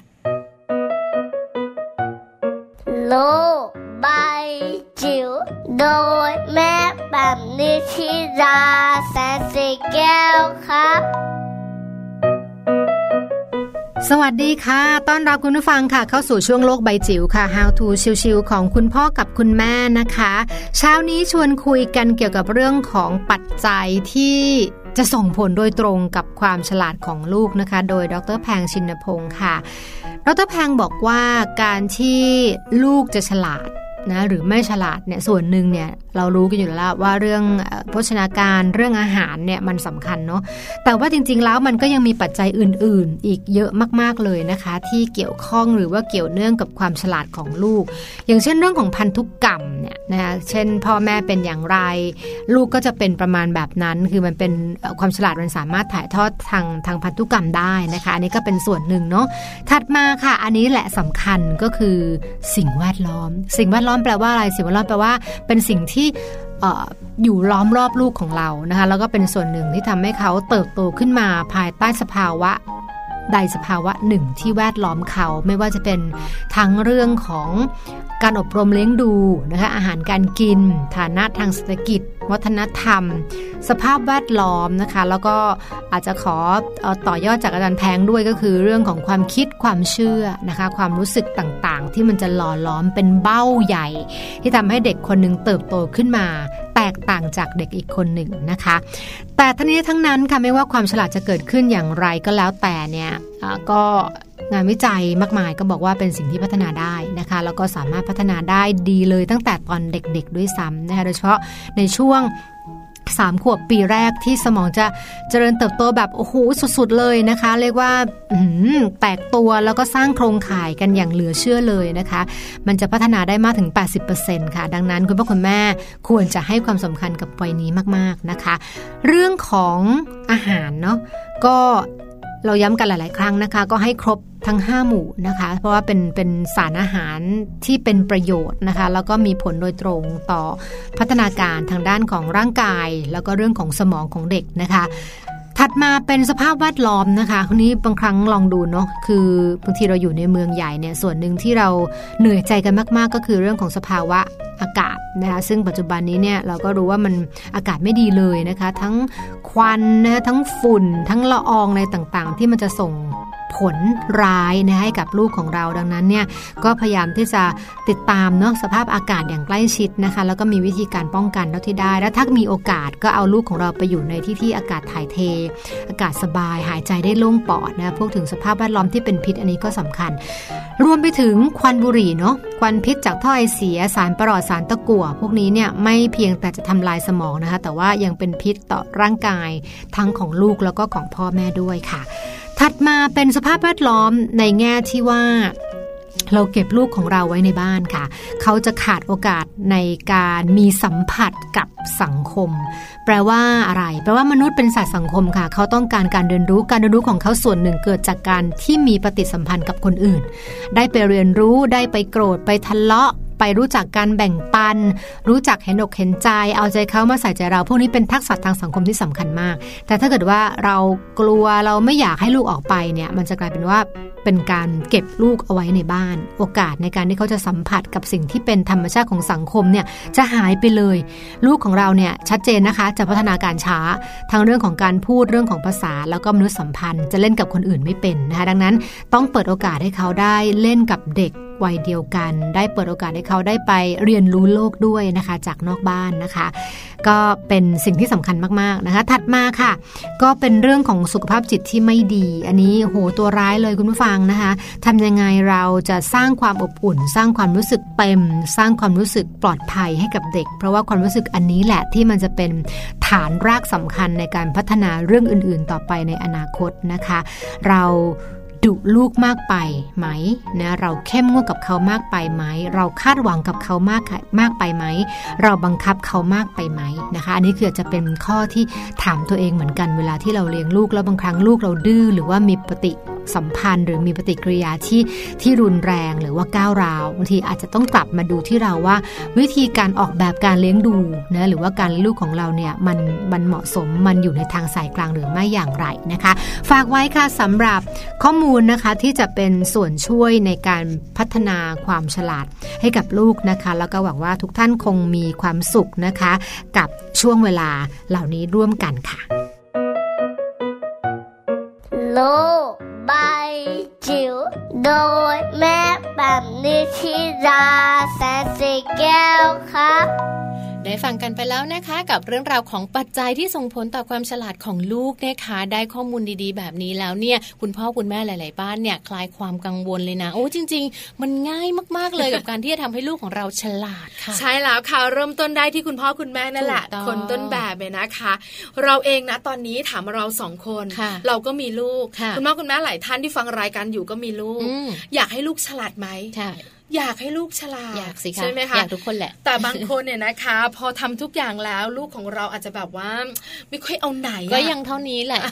โลกใบจิ๋วโดยแม่แบบนิชิราแสนสีแก้วครับ สวัสดีค่ะ ต้อนรับคุณผู้ฟังค่ะ เข้าสู่ช่วงโลกใบจิ๋วค่ะ How to ชิวๆของคุณพ่อกับคุณแม่นะคะ เช้านี้ชวนคุยกันเกี่ยวกับเรื่องของปัจจัยที่จะส่งผลโดยตรงกับความฉลาดของลูกนะคะ โดยดรแพงชินพงศ์ค่ะ ดรแพงบอกว่าการที่ลูกจะฉลาด นะหรือไม่ฉลาดเนี่ยส่วนหนึ่งเนี่ยเรารู้กันอยู่แล้วว่าเรื่องโภชนาการเรื่องอาหารเนี่ยมันสำคัญเนาะแต่ว่าจริงๆแล้วมันก็ยังมีปัจจัยอื่น ๆ อีกเยอะมากๆเลยนะคะ ที่เกี่ยวข้องหรือว่าเกี่ยวเนื่องกับความฉลาดของลูก อย่างเช่นเรื่องของพันธุกรรมเนี่ยนะคะเช่น พ่อแม่เป็นอย่างไร ลูกก็จะเป็นประมาณแบบนั้น คือมันเป็นความฉลาดมันสามารถถ่ายทอดทางทางพันธุกรรมได้นะคะ อันนี้ก็เป็นส่วนหนึ่งเนาะถัดมาค่ะ อันนี้แหละสำคัญก็คือสิ่งแวดล้อม สิ่งแวดล้อมแปลว่าอะไรสิ่งแวดล้อมแปลว่า เป็นสิ่งที่อออยู่ล้อมรอบลูกของเรานะคะแล้วก็เป็นส่วนหนึ่งที่ทำให้เขาเติบโตขึ้นมาภายใต้สภาวะใดสภาวะหนึ่งที่แวดล้อมเขาไม่ว่าจะเป็นทั้งเรื่องของ การอบรมเลี้ยงดูนะคะอาหารการกิน ฐานะทางเศรษฐกิจ วัฒนธรรม สภาพแวดล้อมนะคะ แล้วก็อาจจะขออต่อยอดจากอาจารย์แพงด้วยก็คือเรื่องของความคิดความเชื่อนะคะ ความรู้สึกต่างๆ ที่มันจะหล่อล้อมเป็นเบ้าใหญ่ ที่ทำให้เด็กคนหนึ่งเติบโตขึ้นมา แตกต่างจากเด็กอีกคนหนึ่งนะคะ แต่ทั้งนี้ทั้งนั้นค่ะไม่ว่าความฉลาดจะเกิดขึ้นอย่างไรก็แล้วแต่เนี่ยก็ งานวิจัยมากมายก็บอกว่าเป็นสิ่งที่พัฒนาได้นะคะ แล้วก็สามารถพัฒนาได้ดีเลยตั้งแต่ตอนเด็กๆด้วยซ้ำนะคะโดยเฉพาะในช่วงสามขวบปีแรกที่สมองจะเจริญเติบโตแบบโอ้โหสุดๆเลยนะคะ เรียกว่าแตกตัวแล้วก็สร้างโครงข่ายกันอย่างเหลือเชื่อเลยนะคะ มันจะพัฒนาได้มากถึง 80%ค่ะ ดังนั้นคุณพ่อคุณแม่ควรจะให้ความสำคัญกับวัยนี้มากๆนะคะ เรื่องของอาหารเนาะก็ เราย้ำกันหลาย ๆ ครั้งนะคะ ก็ให้ครบทั้ง 5 หมู่นะคะ เพราะว่าเป็นเป็นสารอาหารที่เป็นประโยชน์นะคะ แล้วก็มีผลโดยตรงต่อพัฒนาการทางด้านของร่างกาย แล้วก็เรื่องของสมองของเด็กนะคะ ถัดมาเป็นสภาพแวดล้อมนะคะคนนี้บางครั้งลองดูเนาะคือบางทีเราอยู่ในเมืองใหญ่เนี่ยส่วนหนึ่งที่เราเหนื่อยใจกันมาก ๆ ก็คือเรื่องของสภาวะอากาศนะคะซึ่งปัจจุบันนี้เนี่ยเราก็รู้ว่ามันอากาศไม่ดีเลยนะคะ ทั้งควันนะทั้งฝุ่น ทั้งละอองอะไรต่างๆ ที่มันจะส่ง ผลร้ายนะให้กับลูกของเราดังนั้นเนี่ยก็พยายามที่จะติดตามเนาะสภาพอากาศอย่างใกล้ชิดนะคะ แล้วก็มีวิธีการป้องกันเท่าที่ได้ แล้วถ้ามีโอกาสก็เอาลูกของเราไปอยู่ในที่ที่อากาศถ่ายเท อากาศสบายหายใจได้โล่งปอดนะพวกถึงสภาพแวดล้อมที่เป็นพิษอันนี้ก็สำคัญ รวมไปถึงควันบุหรี่เนาะควันพิษจากท่อไอเสียสารประหลอดสารตะกั่วพวกนี้เนี่ยไม่เพียงแต่จะทำลายสมองนะคะ แต่ว่ายังเป็นพิษต่อร่างกายทั้งของลูกแล้วก็ของพ่อแม่ด้วยค่ะ ถัดมาเป็นสภาพแวดล้อมในแง่ที่ว่าเราเก็บลูกของเราไว้ในบ้านค่ะ เขาจะขาดโอกาสในการมีสัมผัสกับสังคม แปลว่าอะไร แปลว่ามนุษย์เป็นสัตว์สังคมค่ะ เขาต้องการการเรียนรู้ การเรียนรู้ของเขาส่วนหนึ่งเกิดจากการที่มีปฏิสัมพันธ์กับคนอื่น ได้ไปเรียนรู้ ได้ไปโกรธ ไปทะเลาะ ไปรู้จักการแบ่งปัน รู้จักเห็นอกเห็นใจ เอาใจเขามาใส่ใจเรา พวกนี้เป็นทักษะทางสังคมที่สำคัญมาก แต่ถ้าเกิดว่าเรากลัวเราไม่อยากให้ลูกออกไปเนี่ย มันจะกลายเป็นว่าเป็นการเก็บลูกเอาไว้ในบ้าน โอกาสในการที่เขาจะสัมผัสกับสิ่งที่เป็นธรรมชาติของสังคมเนี่ยจะหายไปเลย ลูกของเราเนี่ยชัดเจนนะคะจะพัฒนาการช้าทั้งเรื่องของการพูดเรื่องของภาษา แล้วก็มนุษยสัมพันธ์ จะเล่นกับคนอื่นไม่เป็นนะคะดังนั้นต้องเปิดโอกาสให้เขาได้เล่นกับเด็ก วัยเดียวกัน ได้เปิดโอกาสให้เขาได้ไปเรียนรู้โลกด้วยนะคะ จากนอกบ้านนะคะ ก็เป็นสิ่งที่สำคัญมากๆนะคะ ถัดมาค่ะ ก็เป็นเรื่องของสุขภาพจิตที่ไม่ดี อันนี้โหตัวร้ายเลยคุณผู้ฟังนะคะทำยังไงเราจะสร้างความอบอุ่น สร้างความรู้สึกเต็ม สร้างความรู้สึกปลอดภัยให้กับเด็ก เพราะว่าความรู้สึกอันนี้แหละที่มันจะเป็นฐานรากสำคัญในการพัฒนาเรื่องอื่น ๆ ต่อไปในอนาคตนะคะ เรา ดุลูกมากไปไหมนะเราเข้มงวดกับเขามากไปไหม เราคาดหวังกับเขามากมากไปไหม เราบังคับเขามากไปไหมนะคะ อันนี้คือจะเป็นข้อที่ถามตัวเองเหมือนกันเวลาที่เราเลี้ยงลูกแล้วบางครั้งลูกเราดื้อหรือว่ามีปฏิสัมพันธ์หรือมีปฏิกิริยาที่ที่รุนแรงหรือว่าก้าวร้าวบางทีอาจจะต้องกลับมาดูที่เราว่า วิธีการออกแบบการเลี้ยงดูนะหรือว่าการเลี้ยงลูกของเราเนี่ยมันมันเหมาะสมมันอยู่ในทางสายกลางหรือไม่อย่างไรนะคะ ฝากไว้ค่ะสำหรับข้อมูลนะคะที่จะเป็นส่วนช่วยในการพัฒนาความฉลาดให้กับลูกนะคะ แล้วก็หวังว่าทุกท่านคงมีความสุขนะคะ กับช่วงเวลาเหล่านี้ร่วมกันค่ะ โลกใบจิ๋วโดยแม่แบบนิชิราแสนสีแก้วครับ ได้ฟังกันไปแล้วนะคะกับเรื่องราวของปัจจัยที่ส่งผลต่อความฉลาดของลูกนะคะได้ข้อมูลดีๆ แบบนี้แล้วเนี่ย คุณพ่อคุณแม่หลาย ๆ บ้านเนี่ยคลายความกังวลเลยนะ โอ้จริง ๆ มันง่ายมากๆเลยกับการที่จะทำให้ลูกของเราฉลาดค่ะ ใช่แล้วค่ะเริ่มต้นได้ที่คุณพ่อคุณแม่นั่นแหละถูกต้องคนต้นแบบเลยนะคะ เราเองนะตอนนี้ถามเราสองคนค่ะเราก็มีลูกค่ะณพ่อคุณแม่หลายท่านที่ฟังรายการอยู่ก็มีลูกอืมอยากให้ลูกฉลาดไหมใช่ อยากให้ลูกฉลาดอยากสิคะใช่ไหมคะอยากทุกคนแหละ แต่บางคนเนี่ยนะคะ พอทำทุกอย่างแล้วลูกของเราอาจจะแบบว่าไม่ค่อยเอาไหนอะก็ยังเท่านี้แหละ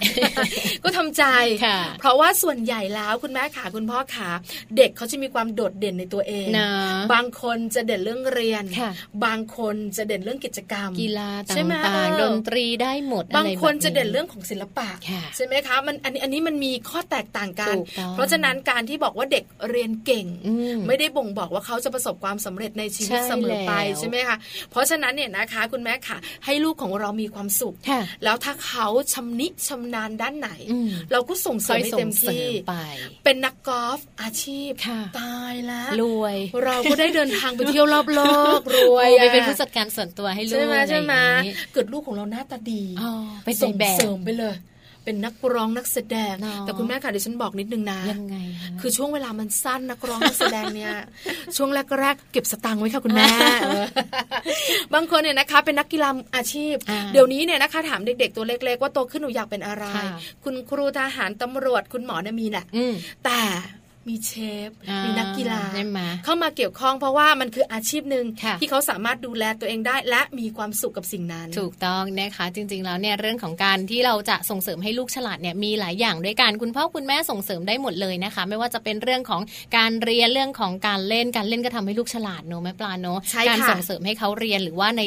ก็ทำใจค่ะเพราะว่าส่วนใหญ่แล้วคุณแม่ขาคุณพ่อขาเด็กเขาจะมีความโดดเด่นในตัวเองนะบางคนจะเด่นเรื่องเรียนค่ะบางคนจะเด่นเรื่องกิจกรรม กีฬาตใช่ไหม่างเออๆดนตรีได้หมด บางอไรคนแบบจะเด่นเรื่องของศิลปะค่ะใช่ไหมคะมันอันนี้อันนี้มันมีข้อแตกต่างกันถูกต้องเพราะฉะนั้นการที่บอกว่าเด็กเรียนเก่งอืมไม่ได้บ่งบอกว่าเขาจะประสบความสำเร็จในชีวิตใช่เสมอไปแล้วใช่ไหมคะเพราะฉะนั้นเนี่ยนะคะ คุณแม่ค่ะ ให้ลูกของเรามีความสุขค่ะแล้วถ้าเขาชำนิชำนาญด้านไหนอืมเราก็ส่งเสริมให้เต็มค่อยส่งที่เสริมไปเป็นนักกอล์ฟอาชีพค่ะตายแล้วรวย เราก็ได้เดินทางไปเที่ยวรอบโลกรวยไปเป็นอะผู้จัดการส่วนตัวให้ลูกใช่ไหมใช่ไหมอะไรอย่างนี้เกิดลูกของเราหน้าตาดีอ๋อเป็นส่งแบบเสริมไปเลย เป็นนักร้องนักแสดงเนาะแต่คุณแม่ค่ะเดี๋ยวฉันบอกนิดนึงนะยังไงคะคือช่วงเวลามันสั้นนักร้องนักแสดงเนี่ย ช่วงแรกๆเก็บสตังค์ไว้ค่ะคุณแม่เออบางคนเนี่ยนะคะเป็นนักกีฬาอาชีพอ่าเดี๋ยวนี้เนี่ยนะคะถามเด็กๆตัวเล็ก ๆ ว่าโตขึ้นหนูอยากเป็นอะไรค่ะคุณครูทหารตำรวจคุณหมอเนี่ยมีแหละอืมแต่ มีเชฟอ่ามีมีนักกีฬาใช่ไหมเข้ามาเกี่ยวข้องเพราะว่ามันคืออาชีพหนึ่งค่ะที่เขาสามารถดูแลตัวเองได้และมีความสุขกับสิ่งนั้น ถูกต้องนะคะจริง ๆ แล้วเนี่ยเรื่องของการที่เราจะส่งเสริมให้ลูกฉลาดเนี่ยมีหลายอย่างด้วยกันคุณพ่อคุณแม่ส่งเสริมได้หมดเลยนะคะ ไม่ว่าจะเป็นเรื่องของการเรียนเรื่องของการเล่นการเล่นก็ทำให้ลูกฉลาดเนอะแม่ปลาเนอะใช่ค่ะการส่งเสริมให้เขาเรียนหรือว่าใน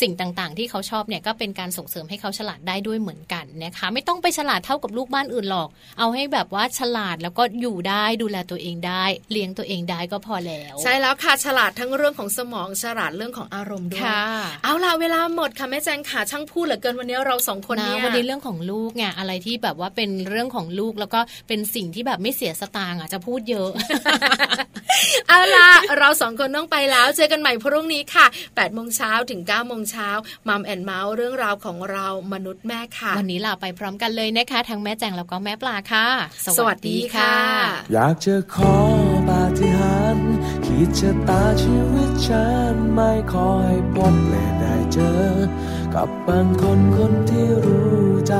สิ่งต่างๆ ที่เขาชอบเนี่ยก็เป็นการส่งเสริมให้เขาฉลาดได้ด้วยเหมือนกันนะคะ ไม่ต้องไปฉลาดเท่ากับลูกบ้านอื่นหรอก เอาให้แบบว่าฉลาดแล้วก็อยู่ได้ดูแลแลตัวเองได้ เลี้ยงตัวเองได้ก็พอแล้ว ใช่แล้วค่ะฉลาดทั้งเรื่องของสมองฉลาดเรื่องของอารมณ์ด้วยค่ะเอาล่ะเวลาหมดค่ะแม่แจงค่ะช่างพูดเหลือเกินวันนี้เราสองคนนะเนี่ยวันนี้เรื่องของลูกไงอะไรที่แบบว่าเป็นเรื่องของลูกแล้วก็เป็นสิ่งที่แบบไม่เสียสตางค์อะจะพูดเยอะเอาล่ะเราสองคนต้องไปแล้วเจอกันใหม่พรุ่งนี้ค่ะ8โมงเช้าถึง9โมงเช้ามัมแอนเมาส์เรื่องราวของเรามนุษย์แม่ค่ะ วันนี้ลาไปพร้อมกันเลยนะคะ ทั้งแม่แจงแล้วก็แม่ปลาค่ะ สวัสดีค่ะอยากจะขอปาฏิหาริย์ขีดชะตาชีวิตฉันไม่ขอให้พบและได้เจอ กับบางคนคนที่รู้ใจ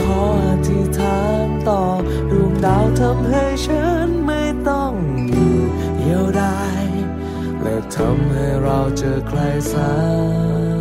ขออธิษฐานต่อดวงดาวทำให้ฉันไม่ต้องอยู่เดียวดายและทำให้เราเจอใครสัก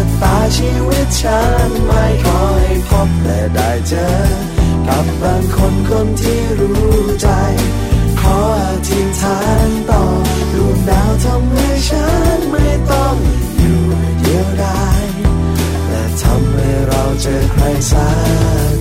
ะตาชีวิตฉันไม่ขอให้พบและได้เจอ กับบางคนคนที่รู้ใจ ขอทิ้งทานต่อดวงดาวทำให้ฉันไม่ต้องอยู่เดียวดายและทำให้เราเจอใครสัก